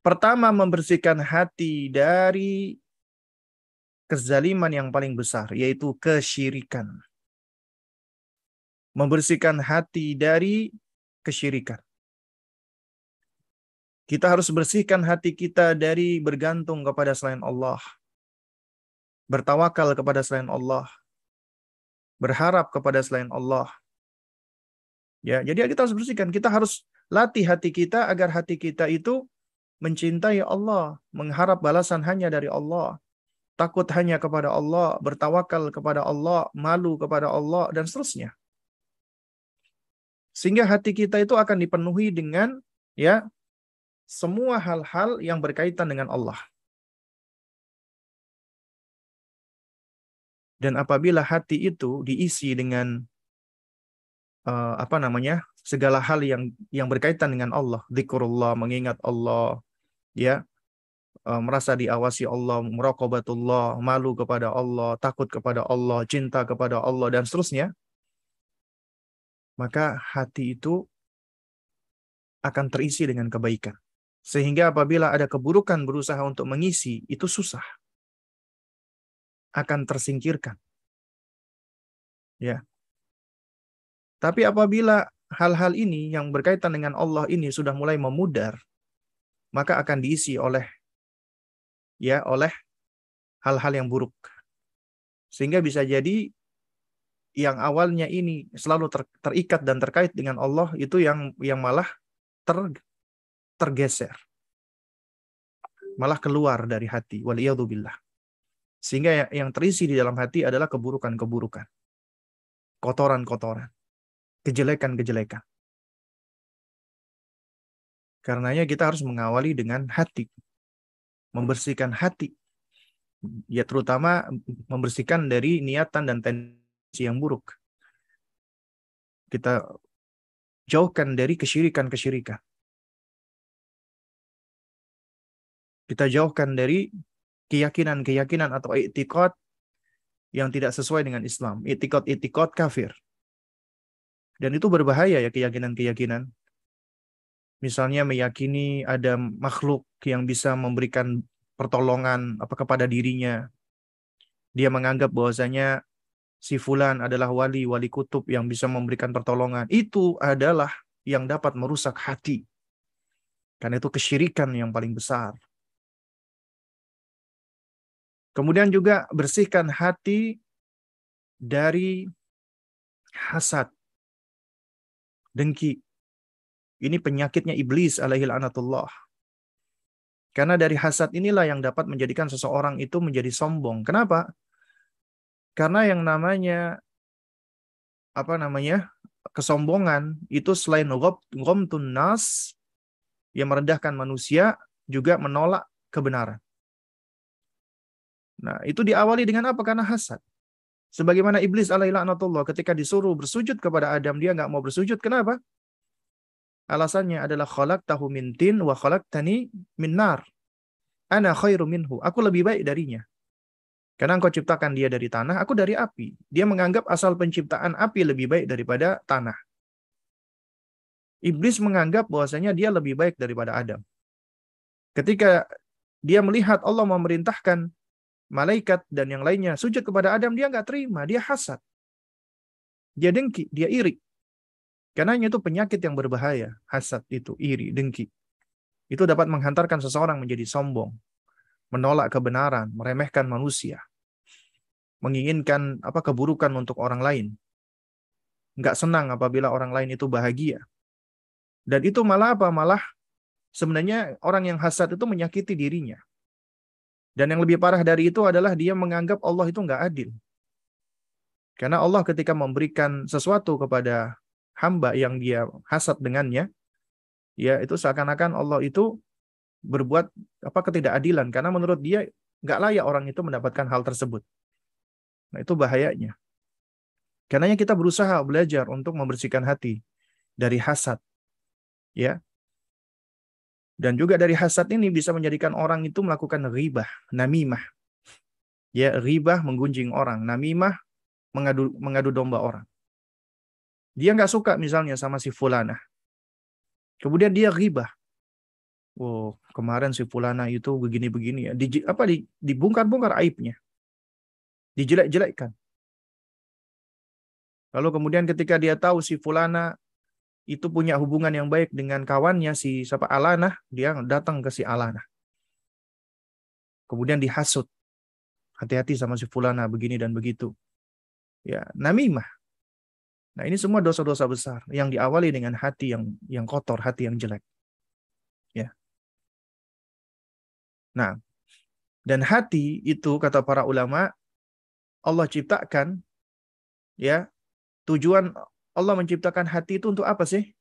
Pertama membersihkan hati dari kezaliman yang paling besar, yaitu kesyirikan. Membersihkan hati dari kesyirikan. Kita harus bersihkan hati kita dari bergantung kepada selain Allah. Bertawakal kepada selain Allah. Berharap kepada selain Allah. Ya, jadi kita harus bersihkan. Kita harus latih hati kita agar hati kita itu mencintai Allah, mengharap balasan hanya dari Allah, takut hanya kepada Allah, bertawakal kepada Allah, malu kepada Allah dan seterusnya. Sehingga hati kita itu akan dipenuhi dengan ya semua hal-hal yang berkaitan dengan Allah. Dan apabila hati itu diisi dengan uh, apa namanya segala hal yang yang berkaitan dengan Allah, zikrullah, mengingat Allah, ya uh, merasa diawasi Allah, muraqabatullah, malu kepada Allah, takut kepada Allah, cinta kepada Allah dan seterusnya, maka hati itu akan terisi dengan kebaikan. Sehingga apabila ada keburukan berusaha untuk mengisi, itu susah. Akan tersingkirkan. Ya. Tapi apabila hal-hal ini yang berkaitan dengan Allah ini sudah mulai memudar, maka akan diisi oleh ya oleh hal-hal yang buruk. Sehingga bisa jadi yang awalnya ini selalu ter, terikat dan terkait dengan Allah itu yang yang malah ter, tergeser. Malah keluar dari hati. Waliyadzubillah. Sehingga yang terisi di dalam hati adalah keburukan-keburukan. Kotoran-kotoran. Kejelekan-kejelekan. Karenanya kita harus mengawali dengan hati. Membersihkan hati. Ya terutama membersihkan dari niatan dan tendensi yang buruk. Kita jauhkan dari kesyirikan-kesyirikan. Kita jauhkan dari keyakinan-keyakinan atau etikot yang tidak sesuai dengan Islam. Etikot-etikot kafir. Dan itu berbahaya ya keyakinan-keyakinan. Misalnya meyakini ada makhluk yang bisa memberikan pertolongan apa kepada dirinya. Dia menganggap bahwasanya si fulan adalah wali, wali kutub yang bisa memberikan pertolongan. Itu adalah yang dapat merusak hati. Karena itu kesyirikan yang paling besar. Kemudian juga bersihkan hati dari hasad, dengki. Ini penyakitnya iblis alaihi anatullah. Karena dari hasad inilah yang dapat menjadikan seseorang itu menjadi sombong. Kenapa? Karena yang namanya apa namanya kesombongan itu selain ghamtun nas yang merendahkan manusia juga menolak kebenaran. Nah, itu diawali dengan apa? Karena hasad. Sebagaimana iblis alaihi laknatullah ketika disuruh bersujud kepada Adam dia nggak mau bersujud. Kenapa? Alasannya adalah tahu min tin wa tani min nar. Ana khairu minhu. Aku lebih baik darinya. Karena engkau ciptakan dia dari tanah, aku dari api. Dia menganggap asal penciptaan api lebih baik daripada tanah. Iblis menganggap bahwasanya dia lebih baik daripada Adam. Ketika dia melihat Allah memerintahkan malaikat dan yang lainnya sujud kepada Adam, dia nggak terima, dia hasad. Dia dengki, dia iri. Karena itu penyakit yang berbahaya, hasad itu, iri, dengki. Itu dapat menghantarkan seseorang menjadi sombong, menolak kebenaran, meremehkan manusia menginginkan apa keburukan untuk orang lain. Enggak senang apabila orang lain itu bahagia. Dan itu malah apa? Malah sebenarnya orang yang hasad itu menyakiti dirinya. Dan yang lebih parah dari itu adalah dia menganggap Allah itu enggak adil. Karena Allah ketika memberikan sesuatu kepada hamba yang dia hasad dengannya, ya itu seakan-akan Allah itu berbuat apa ketidakadilan karena menurut dia nggak layak orang itu mendapatkan hal tersebut. Nah, itu bahayanya. Karena kita berusaha belajar untuk membersihkan hati dari hasad. Ya. Dan juga dari hasad ini bisa menjadikan orang itu melakukan ribah, namimah. Ya, ribah menggunjing orang, namimah mengadu mengadu domba orang. Dia nggak suka misalnya sama si fulana. Kemudian dia ribah. Oh, kemarin si fulana itu begini-begini ya. Di, apa di, dibongkar-bongkar aibnya. Dijelek-jelekkan. Lalu kemudian ketika dia tahu si fulana itu punya hubungan yang baik dengan kawannya si siapa Alana, dia datang ke si Alana. Kemudian dihasut. Hati-hati sama si fulana begini dan begitu. Ya, namimah. Nah, ini semua dosa-dosa besar yang diawali dengan hati yang yang kotor, hati yang jelek. Ya. Nah, dan hati itu kata para ulama Allah ciptakan ya Tujuan Allah menciptakan hati itu untuk apa sih?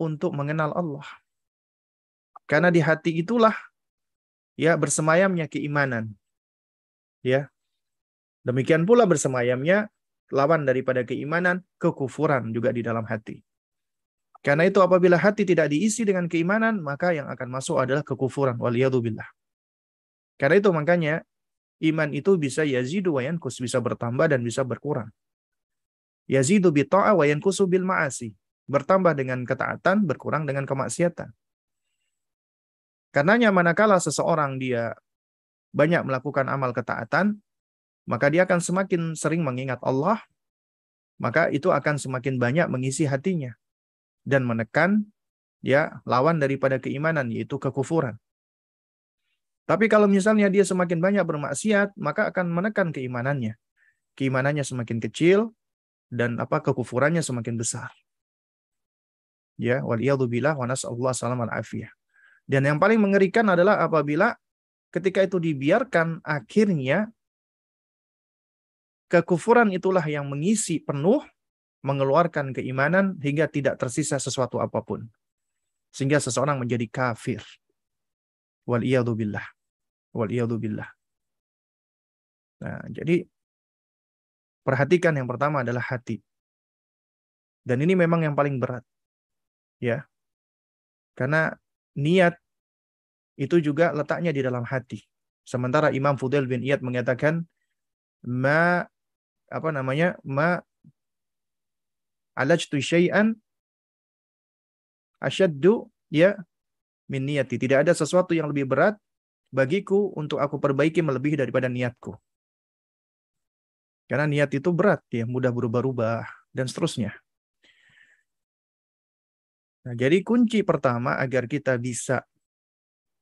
Untuk mengenal Allah. Karena di hati itulah ya bersemayamnya keimanan. Ya. Demikian pula bersemayamnya lawan daripada keimanan, kekufuran juga di dalam hati. Karena itu apabila hati tidak diisi dengan keimanan, maka yang akan masuk adalah kekufuran. Waliyadzubillah. Karena itu makanya iman itu bisa yazidu wa yankus, bisa bertambah dan bisa berkurang. Yazidu bi ta'a wa yankusu bil ma'asi. Bertambah dengan ketaatan, berkurang dengan kemaksiatan. Karenanya manakala seseorang dia banyak melakukan amal ketaatan, maka dia akan semakin sering mengingat Allah, maka itu akan semakin banyak mengisi hatinya dan menekan ya lawan daripada keimanan yaitu kekufuran. Tapi kalau misalnya dia semakin banyak bermaksiat, maka akan menekan keimanannya. Keimanannya semakin kecil, dan apa kekufurannya semakin besar. Ya, waliyadzubillah wa nasallahu salam afiyah. Dan yang paling mengerikan adalah apabila ketika itu dibiarkan akhirnya kekufuran itulah yang mengisi penuh mengeluarkan keimanan hingga tidak tersisa sesuatu apa pun. Sehingga seseorang menjadi kafir. Wal billah. Wal billah. Nah, jadi Perhatikan yang pertama adalah hati. Dan ini memang yang paling berat. Ya. Karena niat itu juga letaknya di dalam hati. Sementara Imam Fudail bin Iyad mengatakan ma apa namanya? ma alajtu syai'an asyaddu ya min niyati. Tidak ada sesuatu yang lebih berat bagiku untuk aku perbaiki melebihi daripada niatku. Karena niat itu berat, ya mudah berubah-ubah dan seterusnya. Nah, jadi kunci pertama agar kita bisa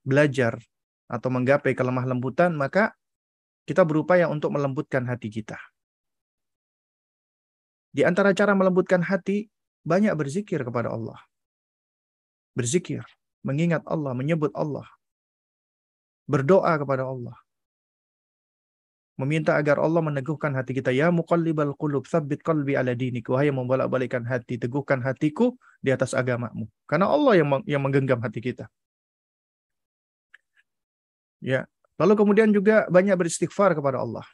belajar atau menggapai kelemah lembutan, maka kita berupaya untuk melembutkan hati kita. Di antara cara melembutkan hati, banyak berzikir kepada Allah. Berzikir, mengingat Allah, menyebut Allah. Berdoa kepada Allah meminta agar Allah meneguhkan hati kita. Ya muqallibal qulub tsabbit qalbi ala dinik. Wahai yang membolak-balikkan hati teguhkan hatiku di atas agamamu. Karena Allah yang yang menggenggam hati kita. Ya. Lalu kemudian juga banyak beristighfar kepada Allah.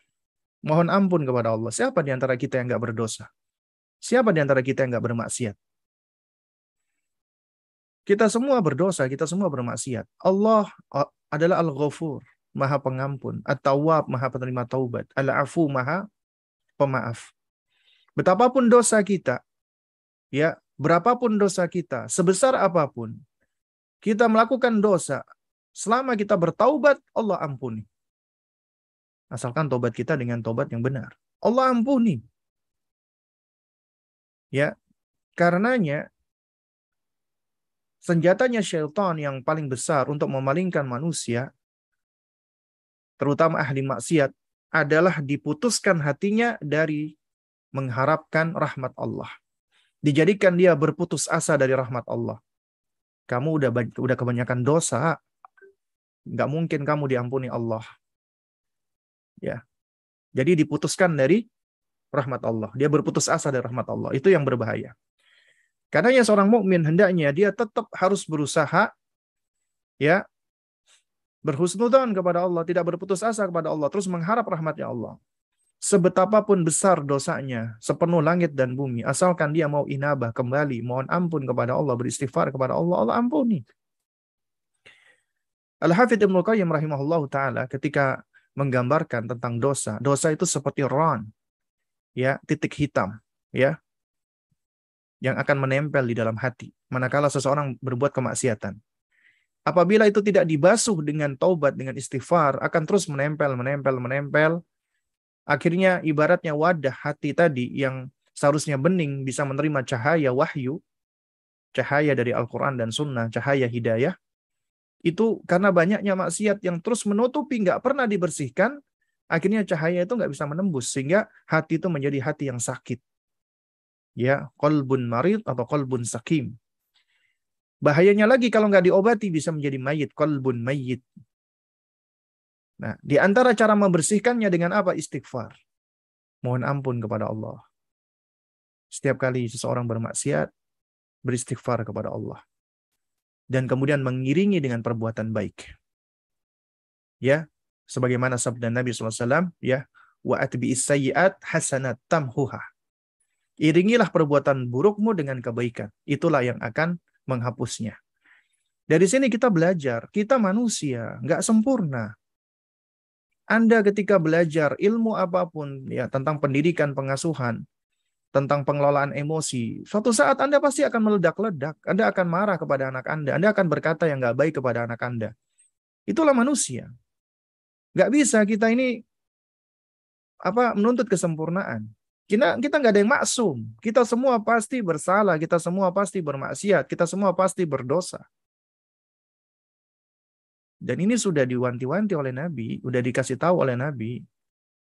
Mohon ampun kepada Allah. Siapa di antara kita yang enggak berdosa? Siapa di antara kita yang enggak bermaksiat? Kita semua berdosa, kita semua bermaksiat. Allah adalah Al-Ghafur, maha pengampun. At-Tawwab, maha penerima taubat. Al-Afu, maha pemaaf. Betapapun dosa kita, ya, berapapun dosa kita, sebesar apa pun, kita melakukan dosa, selama kita bertaubat, Allah ampuni. Asalkan taubat kita dengan taubat yang benar. Allah ampuni. Ya, karenanya senjatanya syaitan yang paling besar untuk memalingkan manusia terutama ahli maksiat, adalah diputuskan hatinya dari mengharapkan rahmat Allah. Dijadikan dia berputus asa dari rahmat Allah. Kamu udah udah kebanyakan dosa, nggak mungkin kamu diampuni Allah. Ya, jadi diputuskan dari rahmat Allah. Dia berputus asa dari rahmat Allah. Itu yang berbahaya. Karena seorang mukmin hendaknya dia tetap harus berusaha ya berhusnudan kepada Allah, tidak berputus asa kepada Allah, terus mengharap rahmatnya Allah. sebetapapun besar dosanya, sepenuh langit dan bumi, asalkan dia mau inabah kembali, mohon ampun kepada Allah, beristighfar kepada Allah, Allah ampuni. Al-Hafidh Ibnu Qayyim rahimahullah taala ketika menggambarkan tentang dosa, dosa itu seperti ron, ya titik hitam, ya yang akan menempel di dalam hati manakala seseorang berbuat kemaksiatan. Apabila itu tidak dibasuh dengan taubat, dengan istighfar, akan terus menempel, menempel, menempel. Akhirnya ibaratnya wadah hati tadi yang seharusnya bening bisa menerima cahaya wahyu, cahaya dari Al-Quran dan Sunnah, cahaya hidayah. Itu karena banyaknya maksiat yang terus menutupi, nggak pernah dibersihkan, akhirnya cahaya itu nggak bisa menembus. Sehingga hati itu menjadi hati yang sakit. Ya, kolbun marid atau kolbun sakim Bahayanya lagi kalau nggak diobati bisa menjadi mayit, kolbun mayit. Nah, di antara cara membersihkannya dengan apa? Istighfar. Mohon ampun kepada Allah. Setiap kali seseorang bermaksiat, beristighfar kepada Allah. Dan kemudian mengiringi dengan perbuatan baik. Ya, sebagaimana sabda Nabi SAW, ya, wa atbi'is sayyi'at hasanat tamhuha. Iringilah perbuatan burukmu dengan kebaikan. Itulah yang akan menghapusnya. Dari sini kita belajar, kita manusia, nggak sempurna. Anda ketika belajar ilmu apa pun ya tentang pendidikan pengasuhan, tentang pengelolaan emosi, suatu saat Anda pasti akan meledak-ledak. Anda akan marah kepada anak Anda. Anda akan berkata yang nggak baik kepada anak Anda. Itulah manusia. Nggak bisa kita ini apa menuntut kesempurnaan. Kita kita nggak ada yang maksum. Kita semua pasti bersalah, kita semua pasti bermaksiat, kita semua pasti berdosa. Dan ini sudah diwanti-wanti oleh Nabi, sudah dikasih tahu oleh Nabi.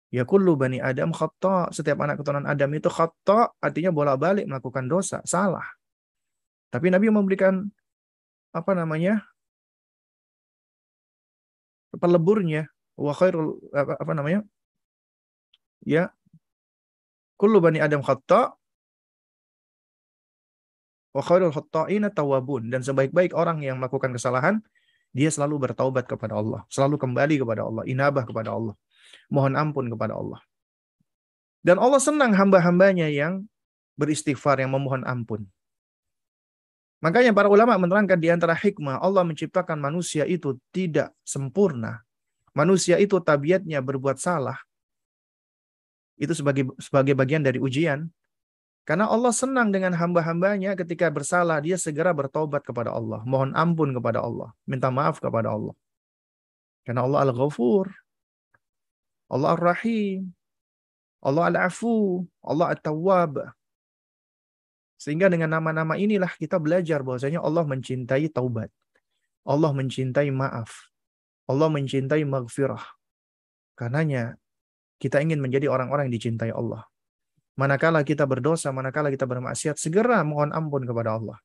Ya kullu bani Adam khata. Setiap anak keturunan Adam itu khata, artinya bolak-balik melakukan dosa, salah. Tapi Nabi memberikan apa namanya? peleburnya wa khairul apa, apa namanya? Ya, Kullu bani Adam khata wa khairul khata'ina tawabun dan sebaik-baik orang yang melakukan kesalahan dia selalu bertaubat kepada Allah, selalu kembali kepada Allah, inabah kepada Allah, mohon ampun kepada Allah. Dan Allah senang hamba-hambanya yang beristighfar, yang memohon ampun. Makanya para ulama menerangkan di antara hikmah Allah menciptakan manusia itu tidak sempurna. Manusia itu tabiatnya berbuat salah itu sebagai sebagai bagian dari ujian. Karena Allah senang dengan hamba-hambanya ketika bersalah, dia segera bertobat kepada Allah. Mohon ampun kepada Allah. Minta maaf kepada Allah. Karena Allah Al-Ghafur. Allah Ar-Rahim. Allah Al-Afu. Allah At-Tawwab. Sehingga dengan nama-nama inilah kita belajar bahwasanya Allah mencintai taubat. Allah mencintai maaf. Allah mencintai maghfirah. Karenanya kita ingin menjadi orang-orang yang dicintai Allah. Manakala kita berdosa, manakala kita bermaksiat, segera mohon ampun kepada Allah.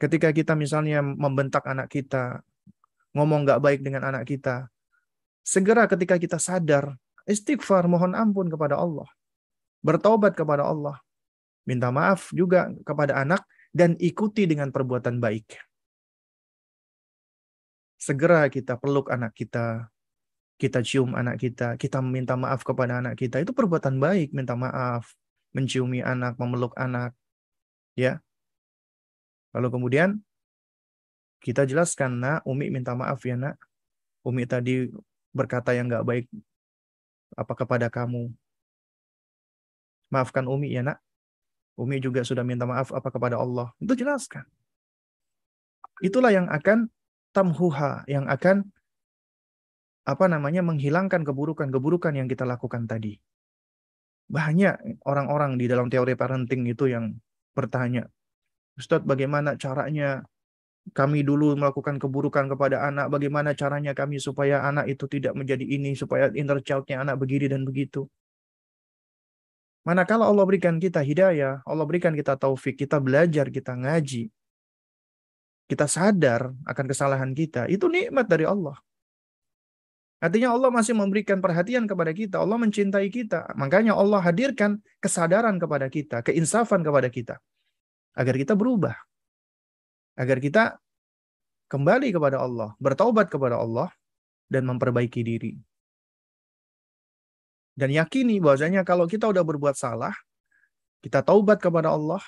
Ketika kita misalnya membentak anak kita, ngomong nggak baik dengan anak kita, segera ketika kita sadar, istighfar, mohon ampun kepada Allah. Bertaubat kepada Allah. Minta maaf juga kepada anak dan ikuti dengan perbuatan baik. Segera kita peluk anak kita, kita cium anak kita, kita meminta maaf kepada anak kita, itu perbuatan baik, minta maaf, menciumi anak, memeluk anak. Ya. Lalu kemudian kita jelaskan, nak, Umi minta maaf ya nak. Umi tadi berkata yang nggak baik apa kepada kamu. Maafkan Umi ya nak. Umi juga sudah minta maaf apa kepada Allah. Itu jelaskan. Itulah yang akan tamhuha, yang akan apa namanya menghilangkan keburukan-keburukan yang kita lakukan tadi. Banyak orang-orang di dalam teori parenting itu yang bertanya, Ustadz bagaimana caranya kami dulu melakukan keburukan kepada anak, bagaimana caranya kami supaya anak itu tidak menjadi ini, supaya inner child-nya anak begini dan begitu. Manakala Allah berikan kita hidayah, Allah berikan kita taufik, kita belajar, kita ngaji, kita sadar akan kesalahan kita, itu nikmat dari Allah. Artinya Allah masih memberikan perhatian kepada kita. Allah mencintai kita. Makanya Allah hadirkan kesadaran kepada kita, keinsafan kepada kita. Agar kita berubah. Agar kita kembali kepada Allah, bertaubat kepada Allah, dan memperbaiki diri. Dan yakini bahwasanya kalau kita udah berbuat salah, kita taubat kepada Allah,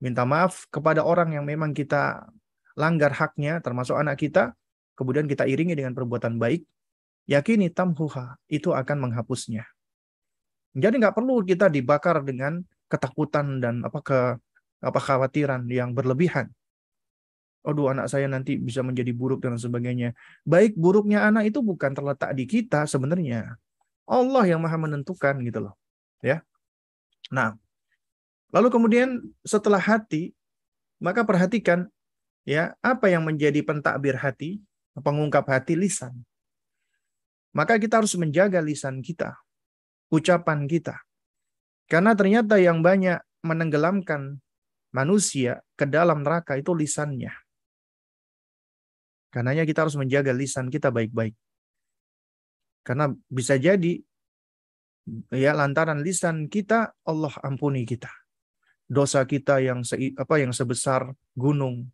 minta maaf kepada orang yang memang kita langgar haknya, termasuk anak kita, kemudian kita iringi dengan perbuatan baik, yakini tamhuha, itu akan menghapusnya. Jadi nggak perlu kita dibakar dengan ketakutan dan apa ke apa khawatiran yang berlebihan. Aduh anak saya nanti bisa menjadi buruk dan sebagainya. Baik buruknya anak itu bukan terletak di kita sebenarnya. Allah yang maha menentukan gitu loh. Ya. Nah, lalu kemudian setelah hati, maka perhatikan ya apa yang menjadi pentakbir hati, pengungkap hati lisan. Maka kita harus menjaga lisan kita, ucapan kita. Karena ternyata yang banyak menenggelamkan manusia ke dalam neraka itu lisannya. Karenanya kita harus menjaga lisan kita baik-baik. Karena bisa jadi ya lantaran lisan kita Allah ampuni kita. Dosa kita yang apa yang sebesar gunung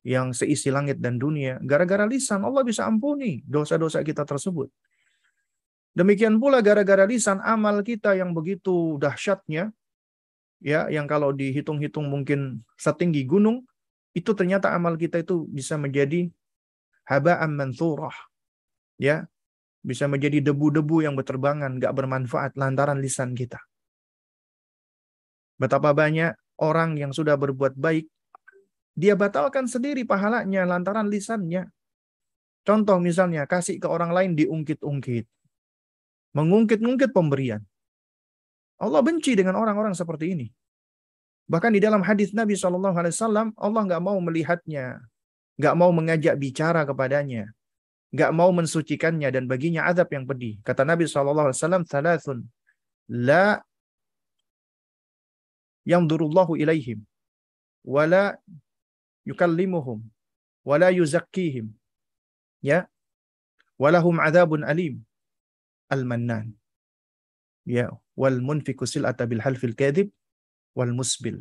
yang seisi langit dan dunia gara-gara lisan Allah bisa ampuni dosa-dosa kita tersebut. Demikian pula gara-gara lisan amal kita yang begitu dahsyatnya ya yang kalau dihitung-hitung mungkin setinggi gunung itu ternyata amal kita itu bisa menjadi haba'an manthurah. Ya, bisa menjadi debu-debu yang berterbangan, gak bermanfaat lantaran lisan kita. Betapa banyak orang yang sudah berbuat baik, dia batalkan sendiri pahalanya lantaran lisannya. Contoh misalnya, kasih ke orang lain diungkit-ungkit. Mengungkit-ungkit pemberian. Allah benci dengan orang-orang seperti ini. Bahkan di dalam hadis Nabi SAW, Allah nggak mau melihatnya nggak mau mengajak bicara kepadanya, nggak mau mensucikannya dan baginya azab yang pedih. Kata Nabi SAW, la yang durullahu ilaihim, wala yukallimuhum, wala yuzakkihim, ya, walahum azabun alim, al-mannan, ya, wal munfiku sil'ata bil halfil kadhib, wal musbil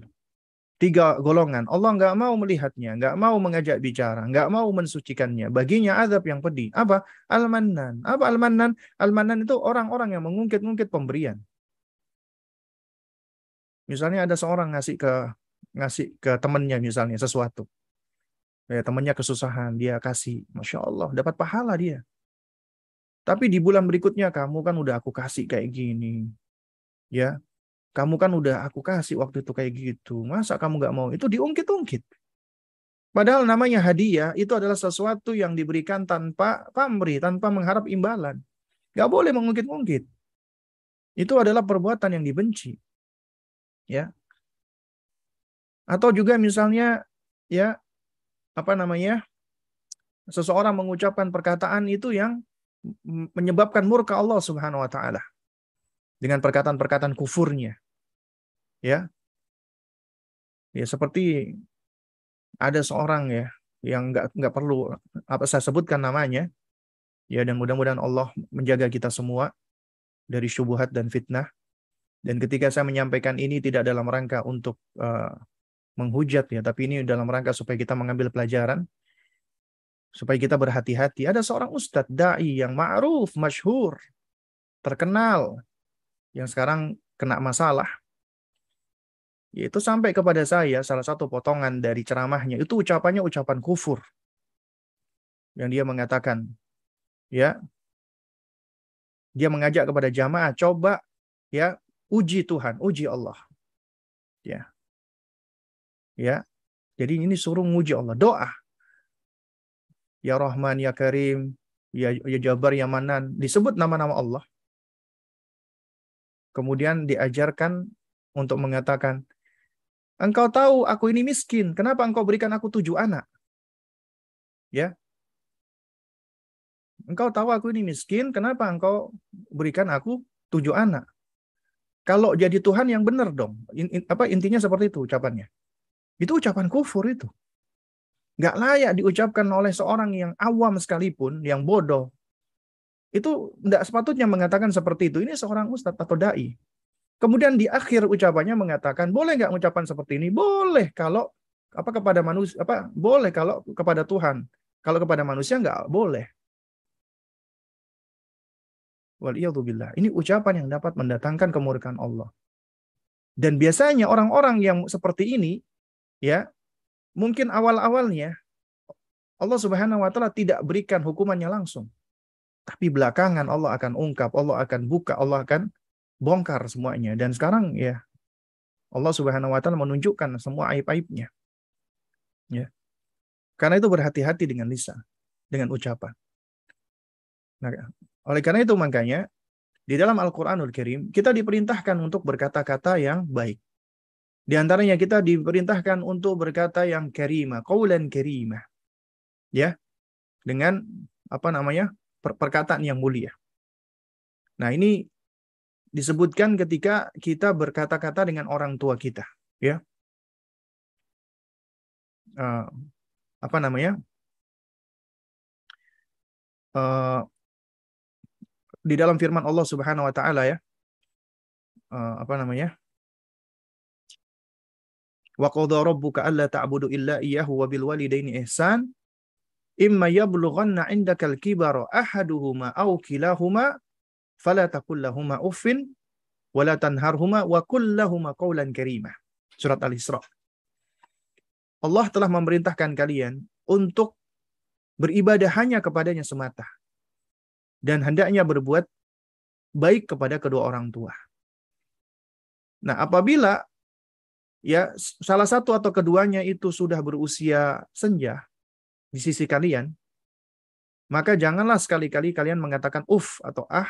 tiga golongan. Allah nggak mau melihatnya, nggak mau mengajak bicara, nggak mau mensucikannya. Baginya azab yang pedih. Apa? Al-Mannan. Apa Al-Mannan? Al-Mannan itu orang-orang yang mengungkit-ungkit pemberian. Misalnya ada seorang ngasih ke ngasih ke temannya misalnya sesuatu. Ya, temannya kesusahan, dia kasih. Masya Allah, dapat pahala dia. Tapi di bulan berikutnya kamu kan udah aku kasih kayak gini. Ya, kamu kan udah aku kasih waktu itu kayak gitu. Masa kamu nggak mau? Itu diungkit-ungkit. Padahal namanya hadiah itu adalah sesuatu yang diberikan tanpa pamrih, tanpa mengharap imbalan. Gak boleh mengungkit-ungkit. Itu adalah perbuatan yang dibenci. Ya. Atau juga misalnya ya apa namanya? seseorang mengucapkan perkataan itu yang menyebabkan murka Allah Subhanahu wa taala dengan perkataan-perkataan kufurnya. Ya. Ya seperti ada seorang ya yang nggak nggak perlu apa saya sebutkan namanya. Ya dan mudah-mudahan Allah menjaga kita semua dari syubhat dan fitnah. Dan ketika saya menyampaikan ini tidak dalam rangka untuk uh, menghujat ya, tapi ini dalam rangka supaya kita mengambil pelajaran, supaya kita berhati-hati. Ada seorang ustadz dai yang ma'ruf, masyhur, terkenal, yang sekarang kena masalah. Yaitu sampai kepada saya salah satu potongan dari ceramahnya itu ucapannya ucapan kufur. Yang dia mengatakan, ya, dia mengajak kepada jamaah coba ya uji Tuhan, uji Allah. Ya. Ya. Jadi ini suruh uji Allah, doa. Ya Rahman, ya Karim, ya, ya Jabar, ya Manan, disebut nama-nama Allah kemudian diajarkan untuk mengatakan, engkau tahu aku ini miskin, kenapa engkau berikan aku tujuh anak? Ya, engkau tahu aku ini miskin, kenapa engkau berikan aku tujuh anak? Kalau jadi Tuhan yang benar dong. In, in, apa intinya seperti itu ucapannya. Itu ucapan kufur itu. Gak layak diucapkan oleh seorang yang awam sekalipun, yang bodoh, itu tidak sepatutnya mengatakan seperti itu. Ini seorang ustadz atau dai. Kemudian di akhir ucapannya mengatakan, boleh nggak ucapan seperti ini? Boleh kalau apa kepada manusia apa boleh kalau kepada Tuhan. Kalau kepada manusia nggak boleh. Waliyadzubillah. Ini ucapan yang dapat mendatangkan kemurkaan Allah. Dan biasanya orang-orang yang seperti ini, ya, mungkin awal-awalnya Allah Subhanahu wa taala tidak berikan hukumannya langsung. Tapi belakangan Allah akan ungkap, Allah akan buka, Allah akan bongkar semuanya. Dan sekarang ya Allah Subhanahu wa taala menunjukkan semua aib-aibnya. Ya. Karena itu berhati-hati dengan lisan, dengan ucapan. Nah, oleh karena itu makanya di dalam Al-Qur'anul Karim kita diperintahkan untuk berkata-kata yang baik. Di antaranya kita diperintahkan untuk berkata yang karimah, qaulan karimah. Ya. Dengan apa namanya? perkataan yang mulia. Nah, ini disebutkan ketika kita berkata-kata dengan orang tua kita, ya. Uh, apa namanya? Uh, di dalam firman Allah Subhanahu wa taala ya. Uh, apa namanya? Wa qadha rabbuka alla ta'budu illa iyyahu wa bil walidaini ihsan imma yablughanna 'indakal kibara ahaduhuma aw kilahuma fala taqul lahumā uffin wa la tanharhuma wa qul lahumā qawlan karimah. Surat Al-Isra. Allah telah memerintahkan kalian untuk beribadah hanya kepadanya semata dan hendaknya berbuat baik kepada kedua orang tua. Nah, apabila ya salah satu atau keduanya itu sudah berusia senja di sisi kalian, maka janganlah sekali-kali kalian mengatakan uf atau ah.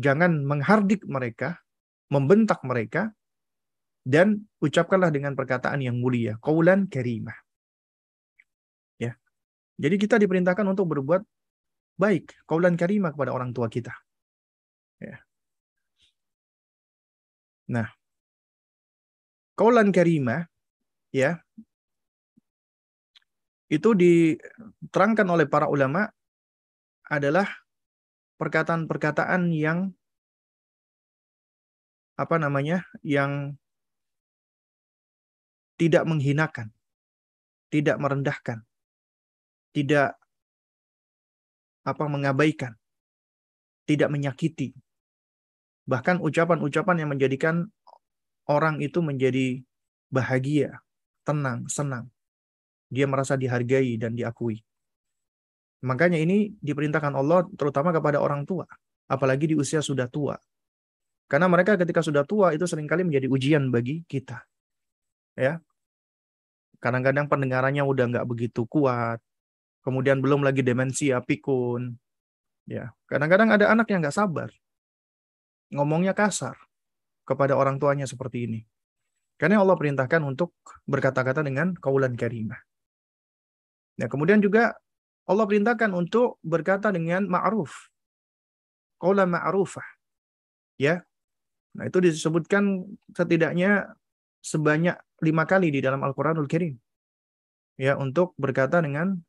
Jangan menghardik mereka, membentak mereka, dan ucapkanlah dengan perkataan yang mulia, kaulan karimah. Ya. Jadi kita diperintahkan untuk berbuat baik, kaulan karimah kepada orang tua kita. Ya. Nah, kaulan karimah ya itu diterangkan oleh para ulama adalah perkataan-perkataan yang apa namanya? yang tidak menghinakan, tidak merendahkan, tidak apa mengabaikan, tidak menyakiti. Bahkan ucapan-ucapan yang menjadikan orang itu menjadi bahagia, tenang, senang. Dia merasa dihargai dan diakui. Makanya ini diperintahkan Allah terutama kepada orang tua, apalagi di usia sudah tua. Karena mereka ketika sudah tua itu sering kali menjadi ujian bagi kita. Ya. Kadang-kadang pendengarannya udah nggak begitu kuat. Kemudian belum lagi demensia, pikun. Ya, kadang-kadang ada anak yang nggak sabar. Ngomongnya kasar kepada orang tuanya seperti ini. Karena Allah perintahkan untuk berkata-kata dengan kaulan karimah. Nah, kemudian juga Allah perintahkan untuk berkata dengan ma'ruf. Qawla ma'rufah. Ya. Nah, itu disebutkan setidaknya sebanyak lima kali di dalam Al-Quranul Karim. Ya, untuk berkata dengan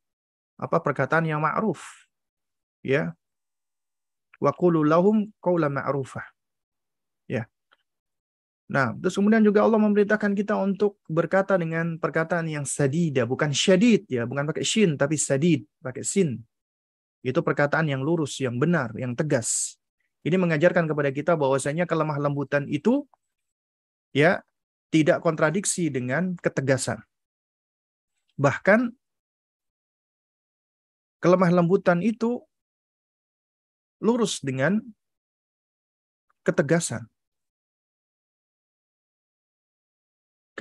apa perkataan yang ma'ruf. Ya. Wa qulu lahum qawla ma'rufah. Ya. Nah, terus kemudian juga Allah memerintahkan kita untuk berkata dengan perkataan yang sadida, bukan syadid ya, bukan pakai shin tapi sadid, pakai sin. Itu perkataan yang lurus, yang benar, yang tegas. Ini mengajarkan kepada kita bahwasanya kelemah lembutan itu ya tidak kontradiksi dengan ketegasan. Bahkan kelemah lembutan itu lurus dengan ketegasan.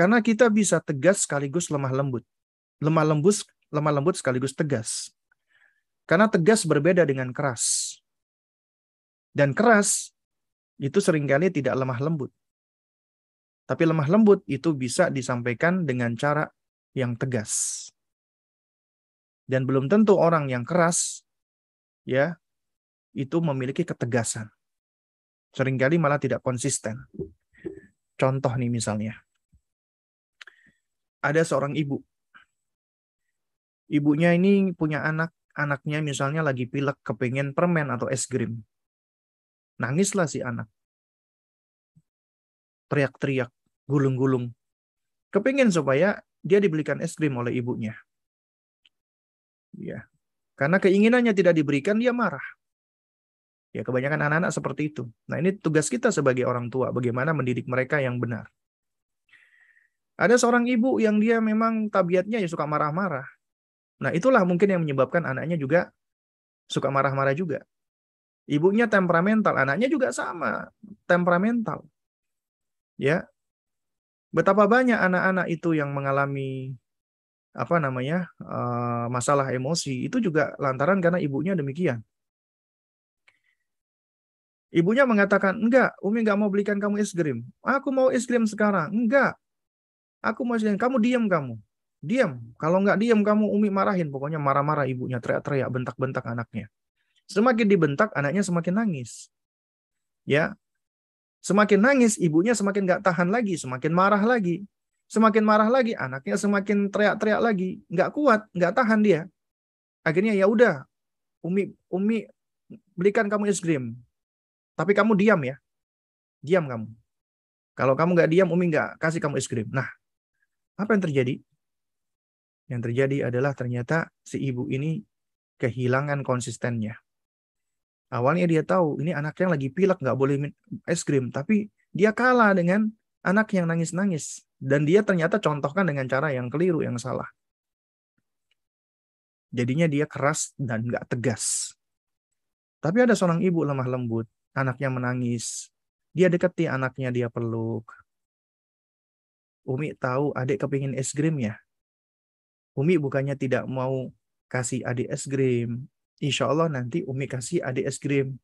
Karena kita bisa tegas sekaligus lemah lembut. Lemah lembut, lemah lembut sekaligus tegas. Karena tegas berbeda dengan keras. Dan keras itu sering kali tidak lemah lembut. Tapi lemah lembut itu bisa disampaikan dengan cara yang tegas. Dan belum tentu orang yang keras ya itu memiliki ketegasan. Seringkali malah tidak konsisten. Contoh nih misalnya ada seorang ibu. Ibunya ini punya anak, anaknya misalnya lagi pilek kepengen permen atau es krim. Nangislah si anak. Teriak-teriak, gulung-gulung. Kepengen supaya dia dibelikan es krim oleh ibunya. Ya. Karena keinginannya tidak diberikan, dia marah. Ya kebanyakan anak-anak seperti itu. Nah ini tugas kita sebagai orang tua, bagaimana mendidik mereka yang benar. Ada seorang ibu yang dia memang tabiatnya ya suka marah-marah. Nah itulah mungkin yang menyebabkan anaknya juga suka marah-marah juga. Ibunya temperamental, anaknya juga sama, temperamental. Ya. Betapa banyak anak-anak itu yang mengalami apa namanya? Uh, masalah emosi itu juga lantaran karena ibunya demikian. Ibunya mengatakan, enggak, Umi enggak mau belikan kamu es krim. Aku mau es krim sekarang. Enggak. Aku krim. Kamu diam kamu. Diam. Kalau enggak diam kamu Umi marahin. Pokoknya marah-marah ibunya. Teriak-teriak, bentak-bentak anaknya. Semakin dibentak, anaknya semakin nangis. Ya, Semakin nangis, ibunya semakin enggak tahan lagi, semakin marah lagi. Semakin marah lagi, anaknya semakin teriak-teriak lagi. Enggak kuat, enggak tahan dia. Akhirnya ya udah, Umi Umi belikan kamu es krim. Tapi kamu diam ya. Diam kamu. Kalau kamu nggak diam, Umi nggak kasih kamu es krim. Nah, apa yang terjadi? Yang terjadi adalah ternyata si ibu ini kehilangan konsistennya. Awalnya dia tahu ini anaknya lagi pilek nggak boleh es krim, tapi dia kalah dengan anak yang nangis-nangis dan dia ternyata contohkan dengan cara yang keliru, yang salah. Jadinya dia keras dan nggak tegas. Tapi ada seorang ibu lemah lembut anaknya menangis. Dia deketi anaknya, dia peluk. Umi tahu adik kepingin es krim ya. Umi bukannya tidak mau kasih adik es krim. Insya Allah nanti Umi kasih adik es krim.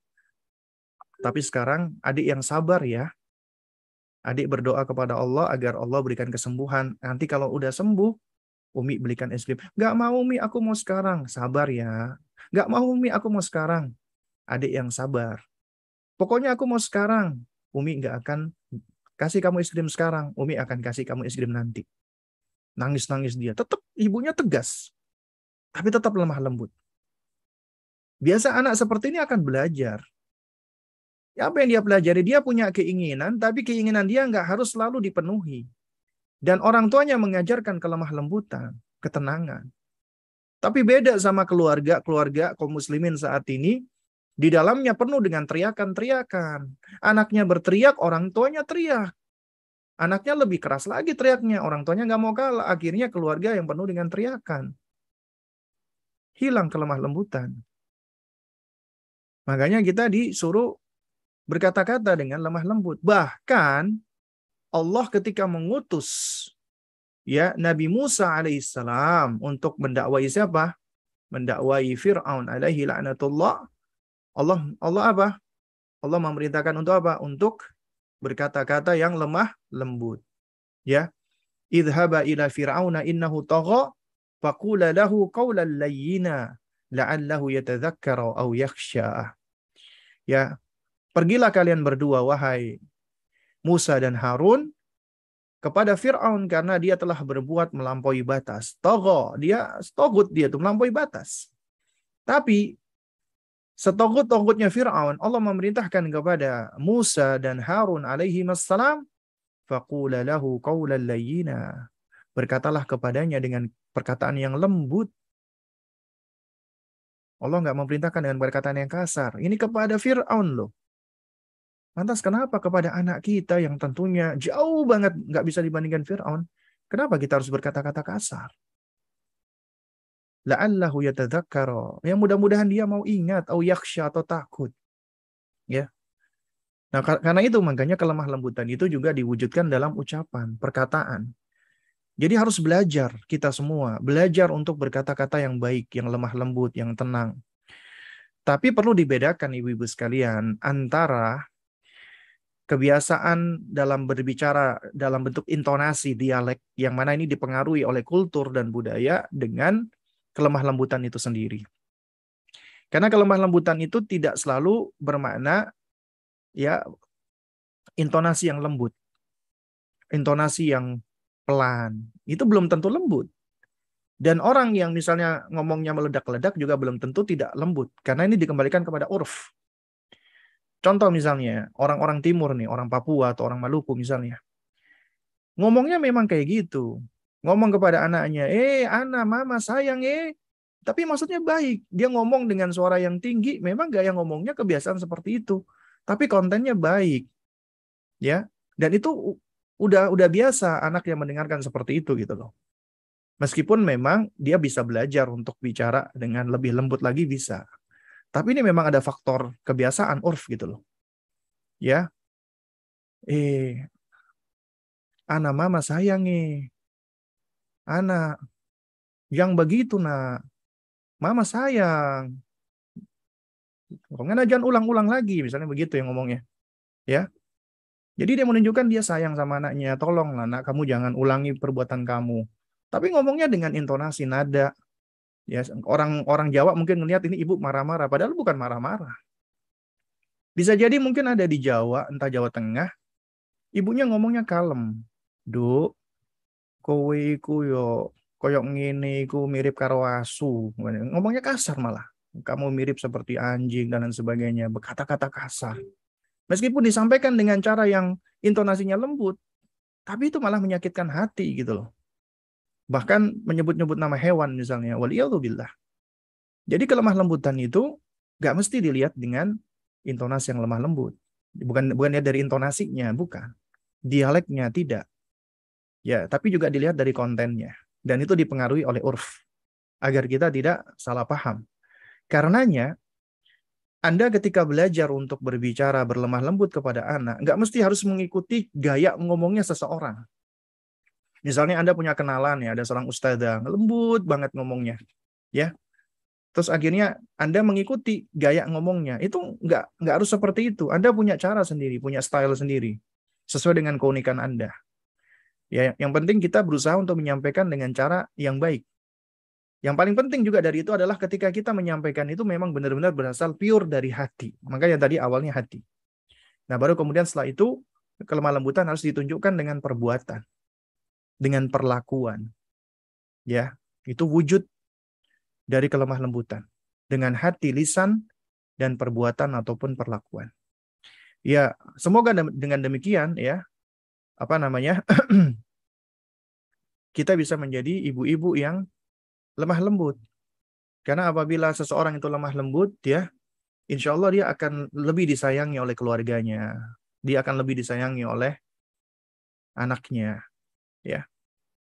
Tapi sekarang adik yang sabar ya. Adik berdoa kepada Allah agar Allah berikan kesembuhan. Nanti kalau udah sembuh, Umi belikan es krim. Gak mau Umi, aku mau sekarang. Sabar ya. Gak mau Umi, aku mau sekarang. Adik yang sabar. Pokoknya aku mau sekarang. Umi nggak akan kasih kamu es krim sekarang. Umi akan kasih kamu es krim nanti. Nangis-nangis dia. Tetap ibunya tegas. Tapi tetap lemah lembut. Biasa anak seperti ini akan belajar. Ya, apa yang dia pelajari? Dia punya keinginan, tapi keinginan dia nggak harus selalu dipenuhi. Dan orang tuanya mengajarkan kelemah lembutan, ketenangan. Tapi beda sama keluarga, keluarga kaum muslimin saat ini di dalamnya penuh dengan teriakan-teriakan. Anaknya berteriak, orang tuanya teriak. Anaknya lebih keras lagi teriaknya. Orang tuanya nggak mau kalah. Akhirnya keluarga yang penuh dengan teriakan. Hilang kelemah lembutan. Makanya kita disuruh berkata-kata dengan lemah lembut. Bahkan Allah ketika mengutus ya Nabi Musa alaihissalam untuk mendakwai siapa? Mendakwai Fir'aun alaihi la'natullah Allah Allah apa? Allah memerintahkan untuk apa? Untuk berkata-kata yang lemah lembut. Ya. Idhaba ila fir'auna innahu tagha faqula lahu qawlan layyina la'allahu yatadhakkara aw yakhsha. Ya. Pergilah kalian berdua wahai Musa dan Harun kepada Fir'aun karena dia telah berbuat melampaui batas. Togo, dia togut dia tuh melampaui batas. Tapi Setogut-togutnya Fir'aun, Allah memerintahkan kepada Musa dan Harun alaihi wassalam, faqula lahu qawlan layyina. Berkatalah kepadanya dengan perkataan yang lembut. Allah nggak memerintahkan dengan perkataan yang kasar. Ini kepada Fir'aun loh. Lantas kenapa kepada anak kita yang tentunya jauh banget nggak bisa dibandingkan Fir'aun? Kenapa kita harus berkata-kata kasar? La'allahu yatadzakkara. Yang mudah-mudahan dia mau ingat atau yaksha atau takut. Ya. Nah, karena itu makanya kelemah lembutan itu juga diwujudkan dalam ucapan, perkataan. Jadi harus belajar kita semua, belajar untuk berkata-kata yang baik, yang lemah lembut, yang tenang. Tapi perlu dibedakan ibu-ibu sekalian antara kebiasaan dalam berbicara dalam bentuk intonasi dialek yang mana ini dipengaruhi oleh kultur dan budaya dengan kelemah lembutan itu sendiri. Karena kelemah lembutan itu tidak selalu bermakna ya intonasi yang lembut. Intonasi yang pelan. Itu belum tentu lembut. Dan orang yang misalnya ngomongnya meledak-ledak juga belum tentu tidak lembut. Karena ini dikembalikan kepada urf. Contoh misalnya, orang-orang timur nih, orang Papua atau orang Maluku misalnya. Ngomongnya memang kayak gitu ngomong kepada anaknya, eh anak mama sayang eh. Tapi maksudnya baik. Dia ngomong dengan suara yang tinggi, memang gaya ngomongnya kebiasaan seperti itu. Tapi kontennya baik. Ya. Dan itu udah udah biasa anak yang mendengarkan seperti itu gitu loh. Meskipun memang dia bisa belajar untuk bicara dengan lebih lembut lagi bisa. Tapi ini memang ada faktor kebiasaan urf gitu loh. Ya. Eh anak mama sayang nih. Anak yang begitu nak. Mama sayang. Pokoknya jangan ulang-ulang lagi misalnya begitu yang ngomongnya. Ya. Jadi dia menunjukkan dia sayang sama anaknya. Tolonglah nak kamu jangan ulangi perbuatan kamu tapi ngomongnya dengan intonasi nada. Ya, orang-orang Jawa mungkin ngelihat ini ibu marah-marah, padahal bukan marah-marah. Bisa jadi mungkin ada di Jawa, entah Jawa Tengah, ibunya ngomongnya kalem. Duk, kowe iku yo koyok ngene iku mirip karo asu. Ngomongnya kasar malah. Kamu mirip seperti anjing dan lain sebagainya, berkata-kata kasar. Meskipun disampaikan dengan cara yang intonasinya lembut, tapi itu malah menyakitkan hati gitu loh. Bahkan menyebut-nyebut nama hewan misalnya. Waliyahulillah. Jadi kelemah lembutan itu gak mesti dilihat dengan intonasi yang lemah lembut. Bukan bukan dari intonasinya, bukan. Dialeknya tidak. Ya, tapi juga dilihat dari kontennya. Dan itu dipengaruhi oleh urf. Agar kita tidak salah paham. Karenanya, anda ketika belajar untuk berbicara berlemah lembut kepada anak, nggak mesti harus mengikuti gaya ngomongnya seseorang. Misalnya Anda punya kenalan ya, ada seorang ustazah, lembut banget ngomongnya. Ya. Terus akhirnya Anda mengikuti gaya ngomongnya. Itu nggak nggak harus seperti itu. Anda punya cara sendiri, punya style sendiri. Sesuai dengan keunikan Anda. Ya, yang penting kita berusaha untuk menyampaikan dengan cara yang baik. Yang paling penting juga dari itu adalah ketika kita menyampaikan itu memang benar-benar berasal pure dari hati. Makanya tadi awalnya hati. Nah, baru kemudian setelah itu kelemah lembutan harus ditunjukkan dengan perbuatan dengan perlakuan. Ya, itu wujud dari kelemah lembutan dengan hati, lisan dan perbuatan ataupun perlakuan. Ya, semoga dengan demikian ya, apa namanya? kita bisa menjadi ibu-ibu yang lemah lembut. Karena apabila seseorang itu lemah lembut, ya, insya Allah dia akan lebih disayangi oleh keluarganya. Dia akan lebih disayangi oleh anaknya ya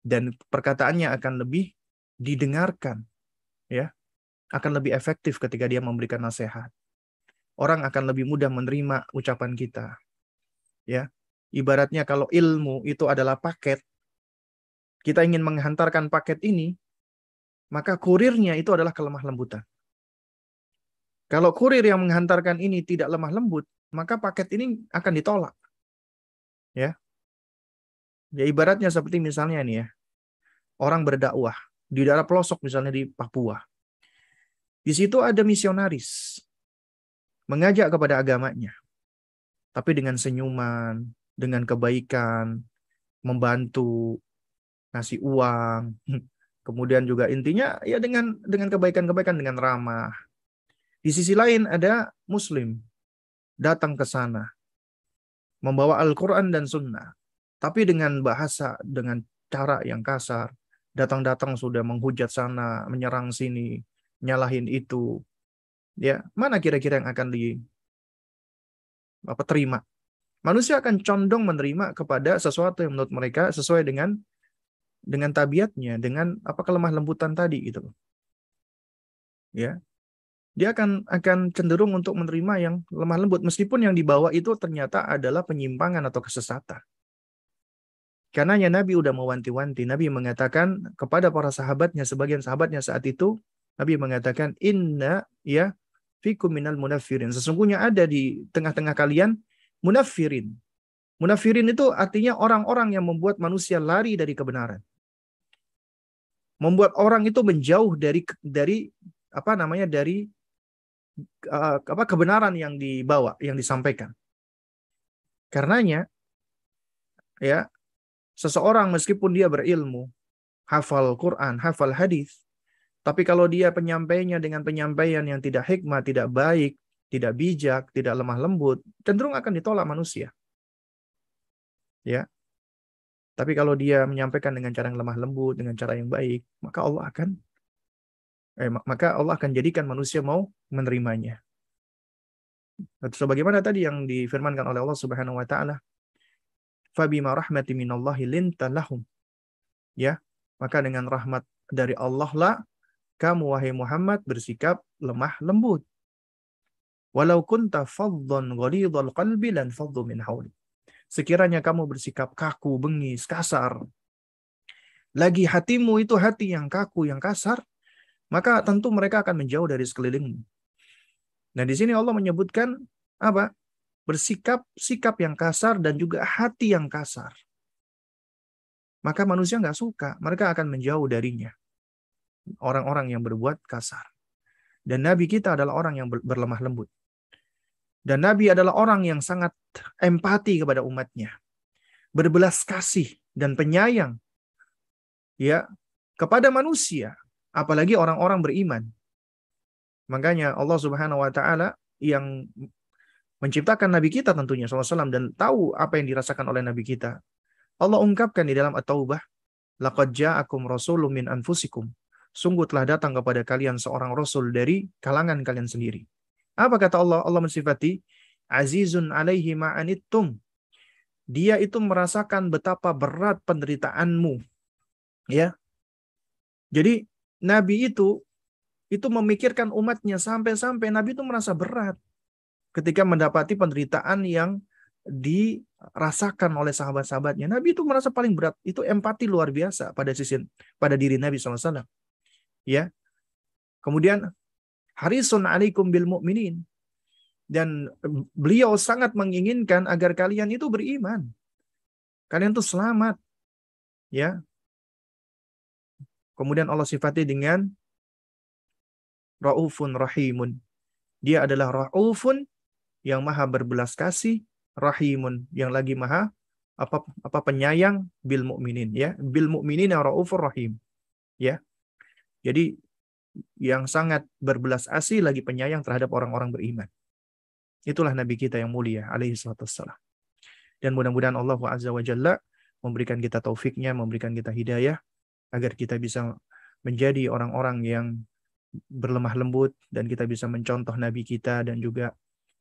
dan perkataannya akan lebih didengarkan ya akan lebih efektif ketika dia memberikan nasihat orang akan lebih mudah menerima ucapan kita ya ibaratnya kalau ilmu itu adalah paket kita ingin menghantarkan paket ini maka kurirnya itu adalah kelemah lembutan kalau kurir yang menghantarkan ini tidak lemah lembut maka paket ini akan ditolak ya Ya ibaratnya seperti misalnya nih ya, orang berdakwah di daerah pelosok misalnya di Papua. Di situ ada misionaris mengajak kepada agamanya. Tapi dengan senyuman, dengan kebaikan, membantu, ngasih uang, kemudian juga intinya ya dengan dengan kebaikan-kebaikan dengan ramah. Di sisi lain ada muslim datang ke sana membawa Al-Qur'an dan sunnah tapi dengan bahasa, dengan cara yang kasar, datang-datang sudah menghujat sana, menyerang sini, nyalahin itu. Ya, mana kira-kira yang akan di apa terima? Manusia akan condong menerima kepada sesuatu yang menurut mereka sesuai dengan dengan tabiatnya, dengan apa kelemah lembutan tadi gitu Ya. Dia akan akan cenderung untuk menerima yang lemah lembut meskipun yang dibawa itu ternyata adalah penyimpangan atau kesesatan. Karena ya Nabi udah mewanti-wanti. Nabi mengatakan kepada para sahabatnya, sebagian sahabatnya saat itu, Nabi mengatakan, Inna ya fikum minal munafirin. Sesungguhnya ada di tengah-tengah kalian munafirin. Munafirin itu artinya orang-orang yang membuat manusia lari dari kebenaran. Membuat orang itu menjauh dari dari apa namanya dari uh, apa kebenaran yang dibawa, yang disampaikan. Karenanya ya Seseorang meskipun dia berilmu, hafal Quran, hafal hadis, tapi kalau dia penyampainya dengan penyampaian yang tidak hikmah, tidak baik, tidak bijak, tidak lemah lembut, cenderung akan ditolak manusia. Ya. Tapi kalau dia menyampaikan dengan cara yang lemah lembut, dengan cara yang baik, maka Allah akan eh, maka Allah akan jadikan manusia mau menerimanya. Sebagaimana tadi yang difirmankan oleh Allah Subhanahu wa taala, "Fabima rahmati minallahi linta lahum." Ya, maka dengan rahmat dari Allah lah kamu wahai Muhammad bersikap lemah lembut. Walau kunta faddan ghalidhal qalbi lan faddu min hawli. Sekiranya kamu bersikap kaku, bengis, kasar, lagi hatimu itu hati yang kaku, yang kasar, maka tentu mereka akan menjauh dari sekelilingmu. Nah, di sini Allah menyebutkan apa? Bersikap sikap yang kasar dan juga hati yang kasar. Maka manusia nggak suka, mereka akan menjauh darinya. Orang-orang yang berbuat kasar. Dan Nabi kita adalah orang yang berlemah lembut. Dan Nabi adalah orang yang sangat empati kepada umatnya. Berbelas kasih dan penyayang ya kepada manusia, apalagi orang-orang beriman. Makanya Allah Subhanahu wa taala yang menciptakan nabi kita tentunya SAW dan tahu apa yang dirasakan oleh nabi kita. Allah ungkapkan di dalam At-Taubah, "Laqad ja'akum rasulun min anfusikum." Sungguh telah datang kepada kalian seorang rasul dari kalangan kalian sendiri. Apa kata Allah? Allah mensifati azizun alaihi ma'anittum. Dia itu merasakan betapa berat penderitaanmu. Ya. Jadi Nabi itu itu memikirkan umatnya sampai-sampai Nabi itu merasa berat ketika mendapati penderitaan yang dirasakan oleh sahabat-sahabatnya. Nabi itu merasa paling berat. Itu empati luar biasa pada sisi pada diri Nabi SAW. Ya. Kemudian harisun alaikum bil mu'minin. Dan beliau sangat menginginkan agar kalian itu beriman. Kalian itu selamat. Ya. Kemudian Allah sifati dengan Ra'ufun Rahimun. Dia adalah Ra'ufun yang maha berbelas kasih, Rahimun yang lagi maha apa apa penyayang bil mukminin ya bil mukminin yang raufur rahim ya jadi yang sangat berbelas asih lagi penyayang terhadap orang-orang beriman. Itulah Nabi kita yang mulia alaihi wassalam. Dan mudah-mudahan Allah Azza wa Jalla memberikan kita taufiknya, memberikan kita hidayah agar kita bisa menjadi orang-orang yang berlemah lembut dan kita bisa mencontoh Nabi kita dan juga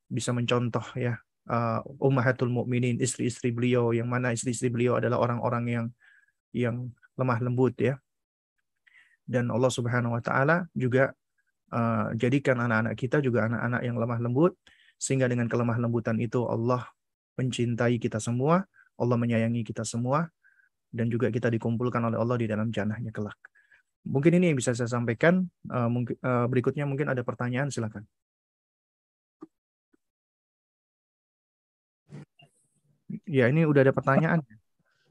bisa mencontoh ya uh, ummahatul mukminin istri-istri beliau yang mana istri-istri beliau adalah orang-orang yang yang lemah lembut ya dan Allah Subhanahu wa taala juga uh, jadikan anak-anak kita juga anak-anak yang lemah lembut sehingga dengan kelemah lembutan itu Allah mencintai kita semua, Allah menyayangi kita semua dan juga kita dikumpulkan oleh Allah di dalam jannahnya kelak. Mungkin ini yang bisa saya sampaikan. Uh, mungkin uh, berikutnya mungkin ada pertanyaan silakan. Ya, ini udah ada pertanyaan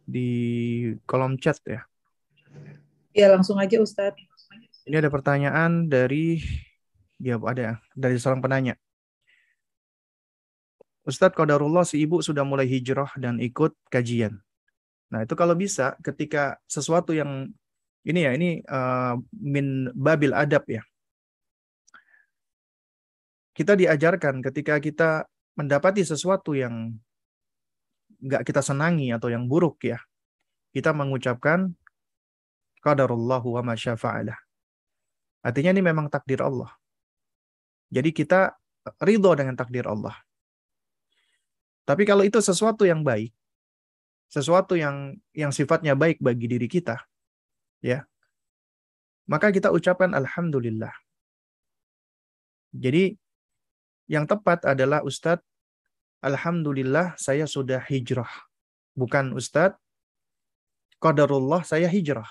di kolom chat ya. Ya, langsung aja Ustadz. Ini ada pertanyaan dari ya ada dari seorang penanya. Ustadz Qadarullah si ibu sudah mulai hijrah dan ikut kajian. Nah, itu kalau bisa ketika sesuatu yang ini ya, ini uh, min babil adab ya. Kita diajarkan ketika kita mendapati sesuatu yang nggak kita senangi atau yang buruk ya, kita mengucapkan qadarullahu wa masyafa'alah. Artinya ini memang takdir Allah. Jadi kita ridho dengan takdir Allah. Tapi kalau itu sesuatu yang baik, sesuatu yang yang sifatnya baik bagi diri kita, ya, maka kita ucapkan alhamdulillah. Jadi yang tepat adalah Ustadz, alhamdulillah saya sudah hijrah. Bukan Ustadz, qadarullah saya hijrah.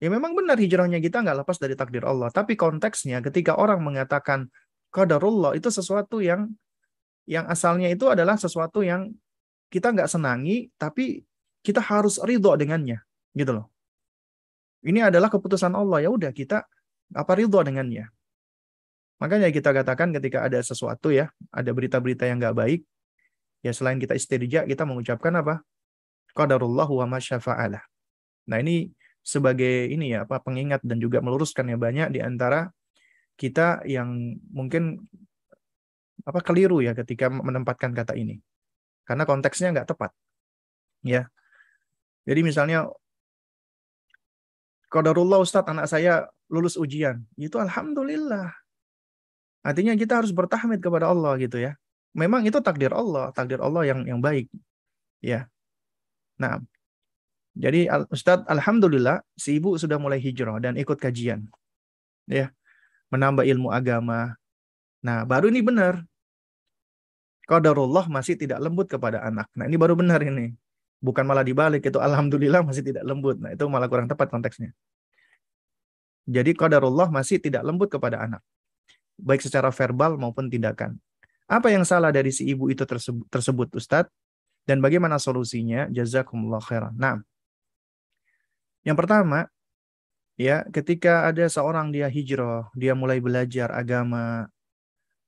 Ya memang benar hijrahnya kita nggak lepas dari takdir Allah. Tapi konteksnya ketika orang mengatakan qadarullah itu sesuatu yang yang asalnya itu adalah sesuatu yang kita nggak senangi, tapi kita harus ridho dengannya, gitu loh. Ini adalah keputusan Allah ya udah kita apa ridho dengannya. Makanya kita katakan ketika ada sesuatu ya, ada berita-berita yang nggak baik, ya selain kita istirja, kita mengucapkan apa? Qadarullahu wa masyafa'ala. Nah ini sebagai ini ya apa pengingat dan juga meluruskan ya banyak di antara kita yang mungkin apa keliru ya ketika menempatkan kata ini karena konteksnya nggak tepat ya jadi misalnya Qadarullah Ustadz anak saya lulus ujian. Itu alhamdulillah. Artinya kita harus bertahmid kepada Allah gitu ya. Memang itu takdir Allah, takdir Allah yang yang baik. Ya. Nah, jadi Ustadz alhamdulillah si ibu sudah mulai hijrah dan ikut kajian. Ya. Menambah ilmu agama. Nah, baru ini benar. Qadarullah masih tidak lembut kepada anak. Nah, ini baru benar ini. Bukan malah dibalik itu alhamdulillah masih tidak lembut. Nah, itu malah kurang tepat konteksnya. Jadi qadarullah masih tidak lembut kepada anak. Baik secara verbal maupun tindakan. Apa yang salah dari si ibu itu tersebut, tersebut Ustadz? Dan bagaimana solusinya? Jazakumullah khairan. Nah, yang pertama, ya ketika ada seorang dia hijrah, dia mulai belajar agama,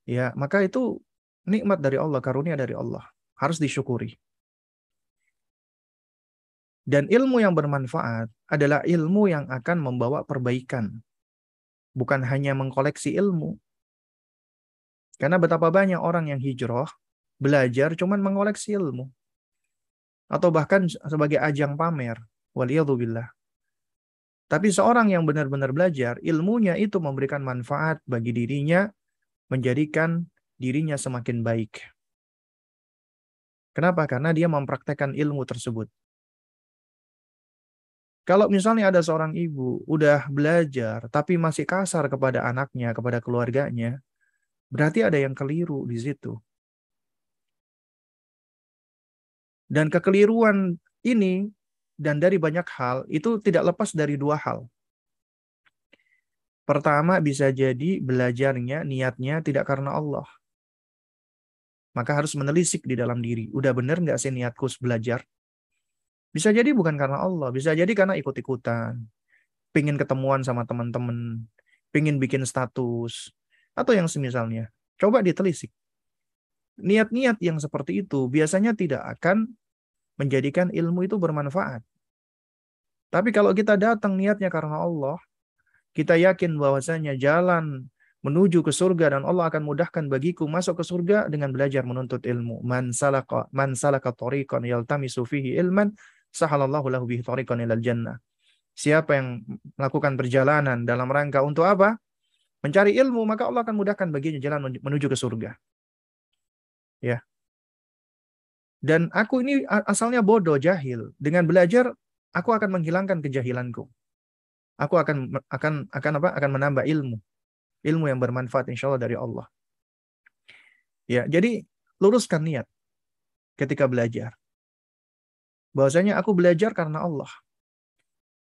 ya maka itu nikmat dari Allah, karunia dari Allah. Harus disyukuri. Dan ilmu yang bermanfaat adalah ilmu yang akan membawa perbaikan. Bukan hanya mengkoleksi ilmu. Karena betapa banyak orang yang hijrah, belajar cuman mengoleksi ilmu. Atau bahkan sebagai ajang pamer. Waliyadzubillah. Tapi seorang yang benar-benar belajar, ilmunya itu memberikan manfaat bagi dirinya, menjadikan dirinya semakin baik. Kenapa? Karena dia mempraktekkan ilmu tersebut. Kalau misalnya ada seorang ibu udah belajar tapi masih kasar kepada anaknya, kepada keluarganya, berarti ada yang keliru di situ. Dan kekeliruan ini dan dari banyak hal itu tidak lepas dari dua hal. Pertama bisa jadi belajarnya niatnya tidak karena Allah. Maka harus menelisik di dalam diri. Udah bener nggak sih niatku belajar? Bisa jadi bukan karena Allah, bisa jadi karena ikut-ikutan. Pingin ketemuan sama teman-teman, pingin bikin status, atau yang semisalnya. Coba ditelisik. Niat-niat yang seperti itu biasanya tidak akan menjadikan ilmu itu bermanfaat. Tapi kalau kita datang niatnya karena Allah, kita yakin bahwasanya jalan menuju ke surga dan Allah akan mudahkan bagiku masuk ke surga dengan belajar menuntut ilmu. Man salaka man salaka tariqan yaltamisu fihi ilman sahalallahu lahu bihi tariqan ilal jannah. Siapa yang melakukan perjalanan dalam rangka untuk apa? Mencari ilmu, maka Allah akan mudahkan baginya jalan menuju ke surga. Ya. Dan aku ini asalnya bodoh, jahil. Dengan belajar, aku akan menghilangkan kejahilanku. Aku akan akan akan apa? Akan menambah ilmu. Ilmu yang bermanfaat insya Allah dari Allah. Ya, jadi luruskan niat ketika belajar bahwasanya aku belajar karena Allah.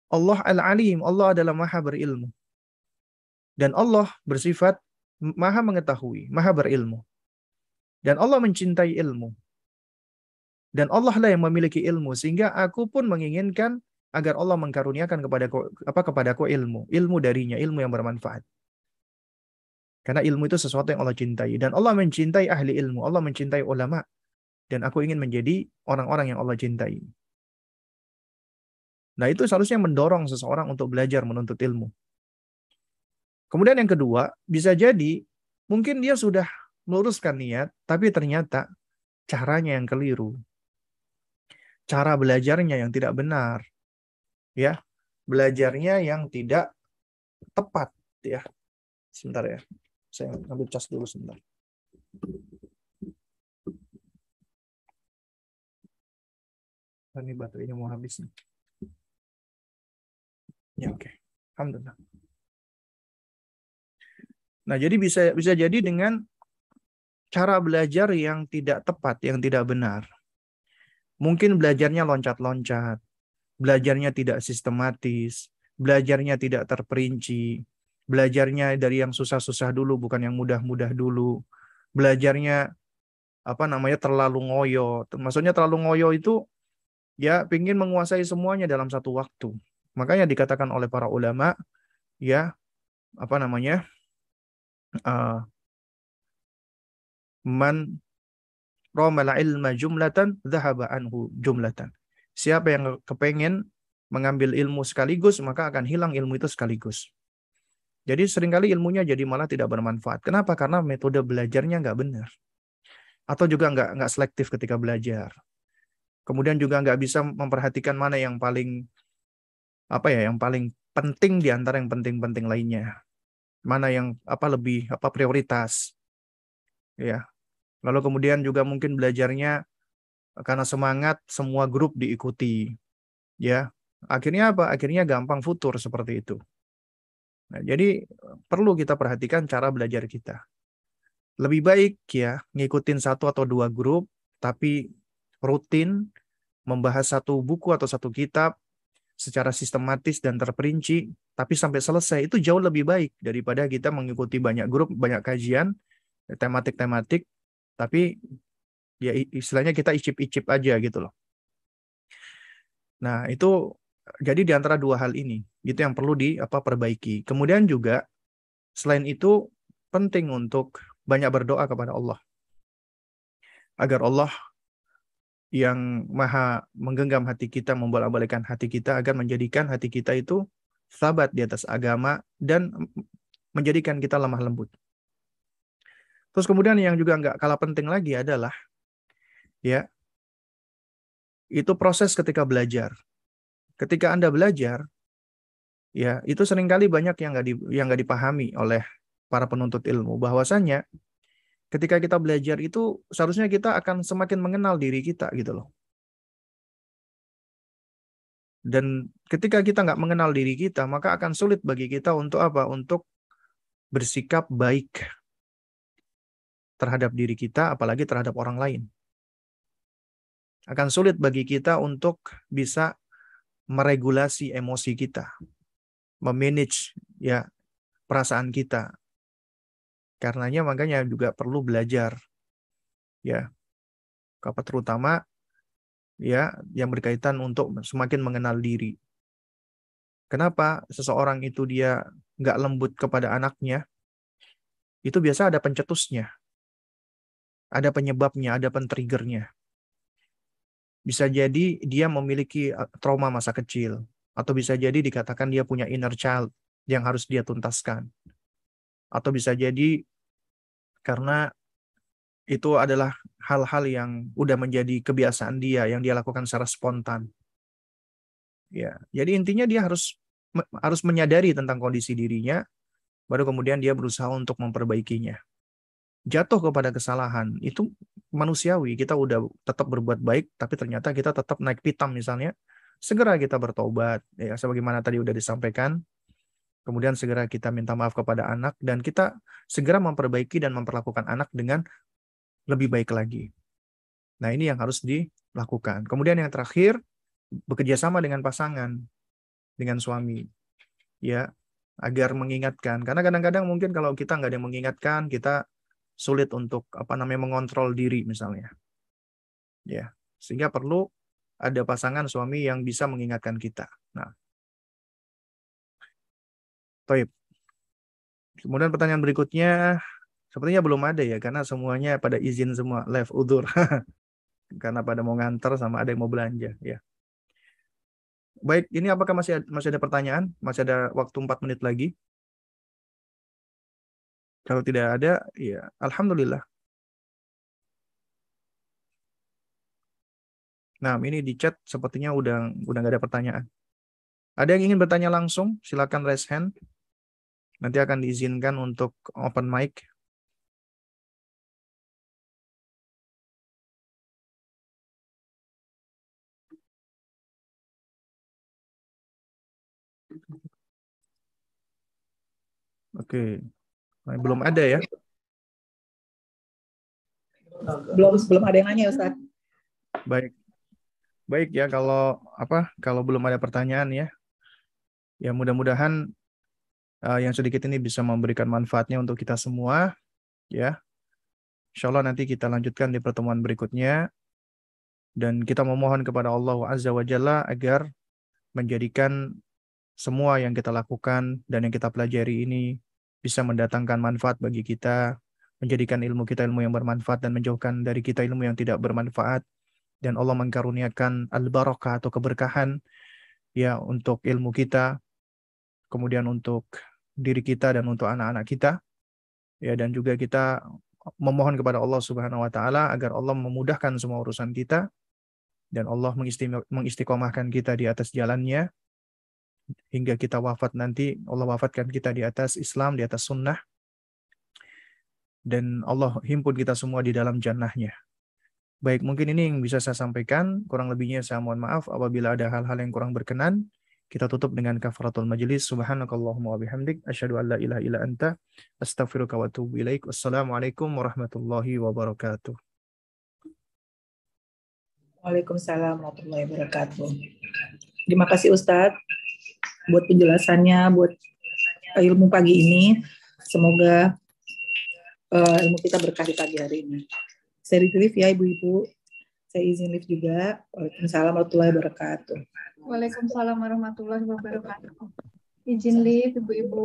Allah Al-Alim, Allah adalah Maha berilmu. Dan Allah bersifat Maha mengetahui, Maha berilmu. Dan Allah mencintai ilmu. Dan Allah lah yang memiliki ilmu sehingga aku pun menginginkan agar Allah mengkaruniakan kepada apa kepadaku ilmu, ilmu darinya, ilmu yang bermanfaat. Karena ilmu itu sesuatu yang Allah cintai dan Allah mencintai ahli ilmu, Allah mencintai ulama dan aku ingin menjadi orang-orang yang Allah cintai. Nah, itu seharusnya mendorong seseorang untuk belajar menuntut ilmu. Kemudian yang kedua, bisa jadi mungkin dia sudah meluruskan niat, tapi ternyata caranya yang keliru. Cara belajarnya yang tidak benar. Ya, belajarnya yang tidak tepat ya. Sebentar ya. Saya ambil cas dulu sebentar. ini baterainya mau habis nih. Ya oke. Okay. Alhamdulillah. Nah, jadi bisa bisa jadi dengan cara belajar yang tidak tepat, yang tidak benar. Mungkin belajarnya loncat-loncat, belajarnya tidak sistematis, belajarnya tidak terperinci, belajarnya dari yang susah-susah dulu bukan yang mudah-mudah dulu. Belajarnya apa namanya terlalu ngoyo. Maksudnya terlalu ngoyo itu ya ingin menguasai semuanya dalam satu waktu. Makanya dikatakan oleh para ulama ya apa namanya? Uh, man romala ilma jumlatan dhahaba anhu jumlatan. Siapa yang kepengen mengambil ilmu sekaligus, maka akan hilang ilmu itu sekaligus. Jadi sering kali ilmunya jadi malah tidak bermanfaat. Kenapa? Karena metode belajarnya nggak benar. Atau juga nggak nggak selektif ketika belajar. Kemudian juga nggak bisa memperhatikan mana yang paling apa ya, yang paling penting di antara yang penting-penting lainnya. Mana yang apa lebih apa prioritas. Ya. Lalu kemudian juga mungkin belajarnya karena semangat semua grup diikuti. Ya. Akhirnya apa? Akhirnya gampang futur seperti itu. Nah, jadi perlu kita perhatikan cara belajar kita. Lebih baik ya ngikutin satu atau dua grup, tapi rutin membahas satu buku atau satu kitab secara sistematis dan terperinci, tapi sampai selesai itu jauh lebih baik daripada kita mengikuti banyak grup, banyak kajian, tematik-tematik, tapi ya istilahnya kita icip-icip aja gitu loh. Nah, itu jadi di antara dua hal ini, itu yang perlu di apa perbaiki. Kemudian juga selain itu penting untuk banyak berdoa kepada Allah. Agar Allah yang maha menggenggam hati kita, membolak-balikan hati kita agar menjadikan hati kita itu sabat di atas agama dan menjadikan kita lemah lembut. Terus kemudian yang juga nggak kalah penting lagi adalah ya itu proses ketika belajar. Ketika Anda belajar, ya itu sering kali banyak yang nggak di, yang nggak dipahami oleh para penuntut ilmu bahwasanya ketika kita belajar itu seharusnya kita akan semakin mengenal diri kita gitu loh. Dan ketika kita nggak mengenal diri kita, maka akan sulit bagi kita untuk apa? Untuk bersikap baik terhadap diri kita, apalagi terhadap orang lain. Akan sulit bagi kita untuk bisa meregulasi emosi kita, memanage ya perasaan kita, Karenanya makanya juga perlu belajar. Ya. Apa terutama ya yang berkaitan untuk semakin mengenal diri. Kenapa seseorang itu dia nggak lembut kepada anaknya? Itu biasa ada pencetusnya. Ada penyebabnya, ada pentriggernya. Bisa jadi dia memiliki uh, trauma masa kecil. Atau bisa jadi dikatakan dia punya inner child yang harus dia tuntaskan atau bisa jadi karena itu adalah hal-hal yang udah menjadi kebiasaan dia yang dia lakukan secara spontan. Ya, jadi intinya dia harus harus menyadari tentang kondisi dirinya baru kemudian dia berusaha untuk memperbaikinya. Jatuh kepada kesalahan itu manusiawi, kita udah tetap berbuat baik tapi ternyata kita tetap naik pitam misalnya, segera kita bertobat ya sebagaimana tadi udah disampaikan Kemudian segera kita minta maaf kepada anak dan kita segera memperbaiki dan memperlakukan anak dengan lebih baik lagi. Nah, ini yang harus dilakukan. Kemudian yang terakhir, bekerja sama dengan pasangan, dengan suami. Ya, agar mengingatkan. Karena kadang-kadang mungkin kalau kita nggak ada yang mengingatkan, kita sulit untuk apa namanya mengontrol diri misalnya. Ya, sehingga perlu ada pasangan suami yang bisa mengingatkan kita. Nah, Toib. Kemudian pertanyaan berikutnya, sepertinya belum ada ya, karena semuanya pada izin semua, live udur. karena pada mau nganter sama ada yang mau belanja. ya. Baik, ini apakah masih masih ada pertanyaan? Masih ada waktu 4 menit lagi? Kalau tidak ada, ya Alhamdulillah. Nah, ini di chat sepertinya udah udah nggak ada pertanyaan. Ada yang ingin bertanya langsung? Silakan raise hand. Nanti akan diizinkan untuk open mic. Oke. Nah, belum ada ya? Belum belum ada yang nanya Ustaz. Baik. Baik ya kalau apa? Kalau belum ada pertanyaan ya. Ya mudah-mudahan uh, yang sedikit ini bisa memberikan manfaatnya untuk kita semua ya Insya Allah nanti kita lanjutkan di pertemuan berikutnya dan kita memohon kepada Allah Azza wa Jalla agar menjadikan semua yang kita lakukan dan yang kita pelajari ini bisa mendatangkan manfaat bagi kita, menjadikan ilmu kita ilmu yang bermanfaat dan menjauhkan dari kita ilmu yang tidak bermanfaat. Dan Allah mengkaruniakan al-barakah atau keberkahan ya untuk ilmu kita kemudian untuk diri kita dan untuk anak-anak kita. Ya dan juga kita memohon kepada Allah Subhanahu wa taala agar Allah memudahkan semua urusan kita dan Allah mengistiqomahkan kita di atas jalannya hingga kita wafat nanti Allah wafatkan kita di atas Islam, di atas sunnah dan Allah himpun kita semua di dalam jannahnya. Baik, mungkin ini yang bisa saya sampaikan. Kurang lebihnya saya mohon maaf apabila ada hal-hal yang kurang berkenan. Kita tutup dengan kafaratul majlis. Subhanakallahumma wa bihamdik. Asyhadu an la ilaha illa anta. Astaghfiruka wa atubu ilaik. Wassalamualaikum warahmatullahi wabarakatuh. Waalaikumsalam warahmatullahi wabarakatuh. Terima kasih Ustadz buat penjelasannya, buat ilmu pagi ini. Semoga uh, ilmu kita berkah di pagi hari ini. Saya live ya Ibu-Ibu. Saya izin live juga. Waalaikumsalam warahmatullahi wabarakatuh. Waalaikumsalam warahmatullahi wabarakatuh. Izin live Ibu-Ibu.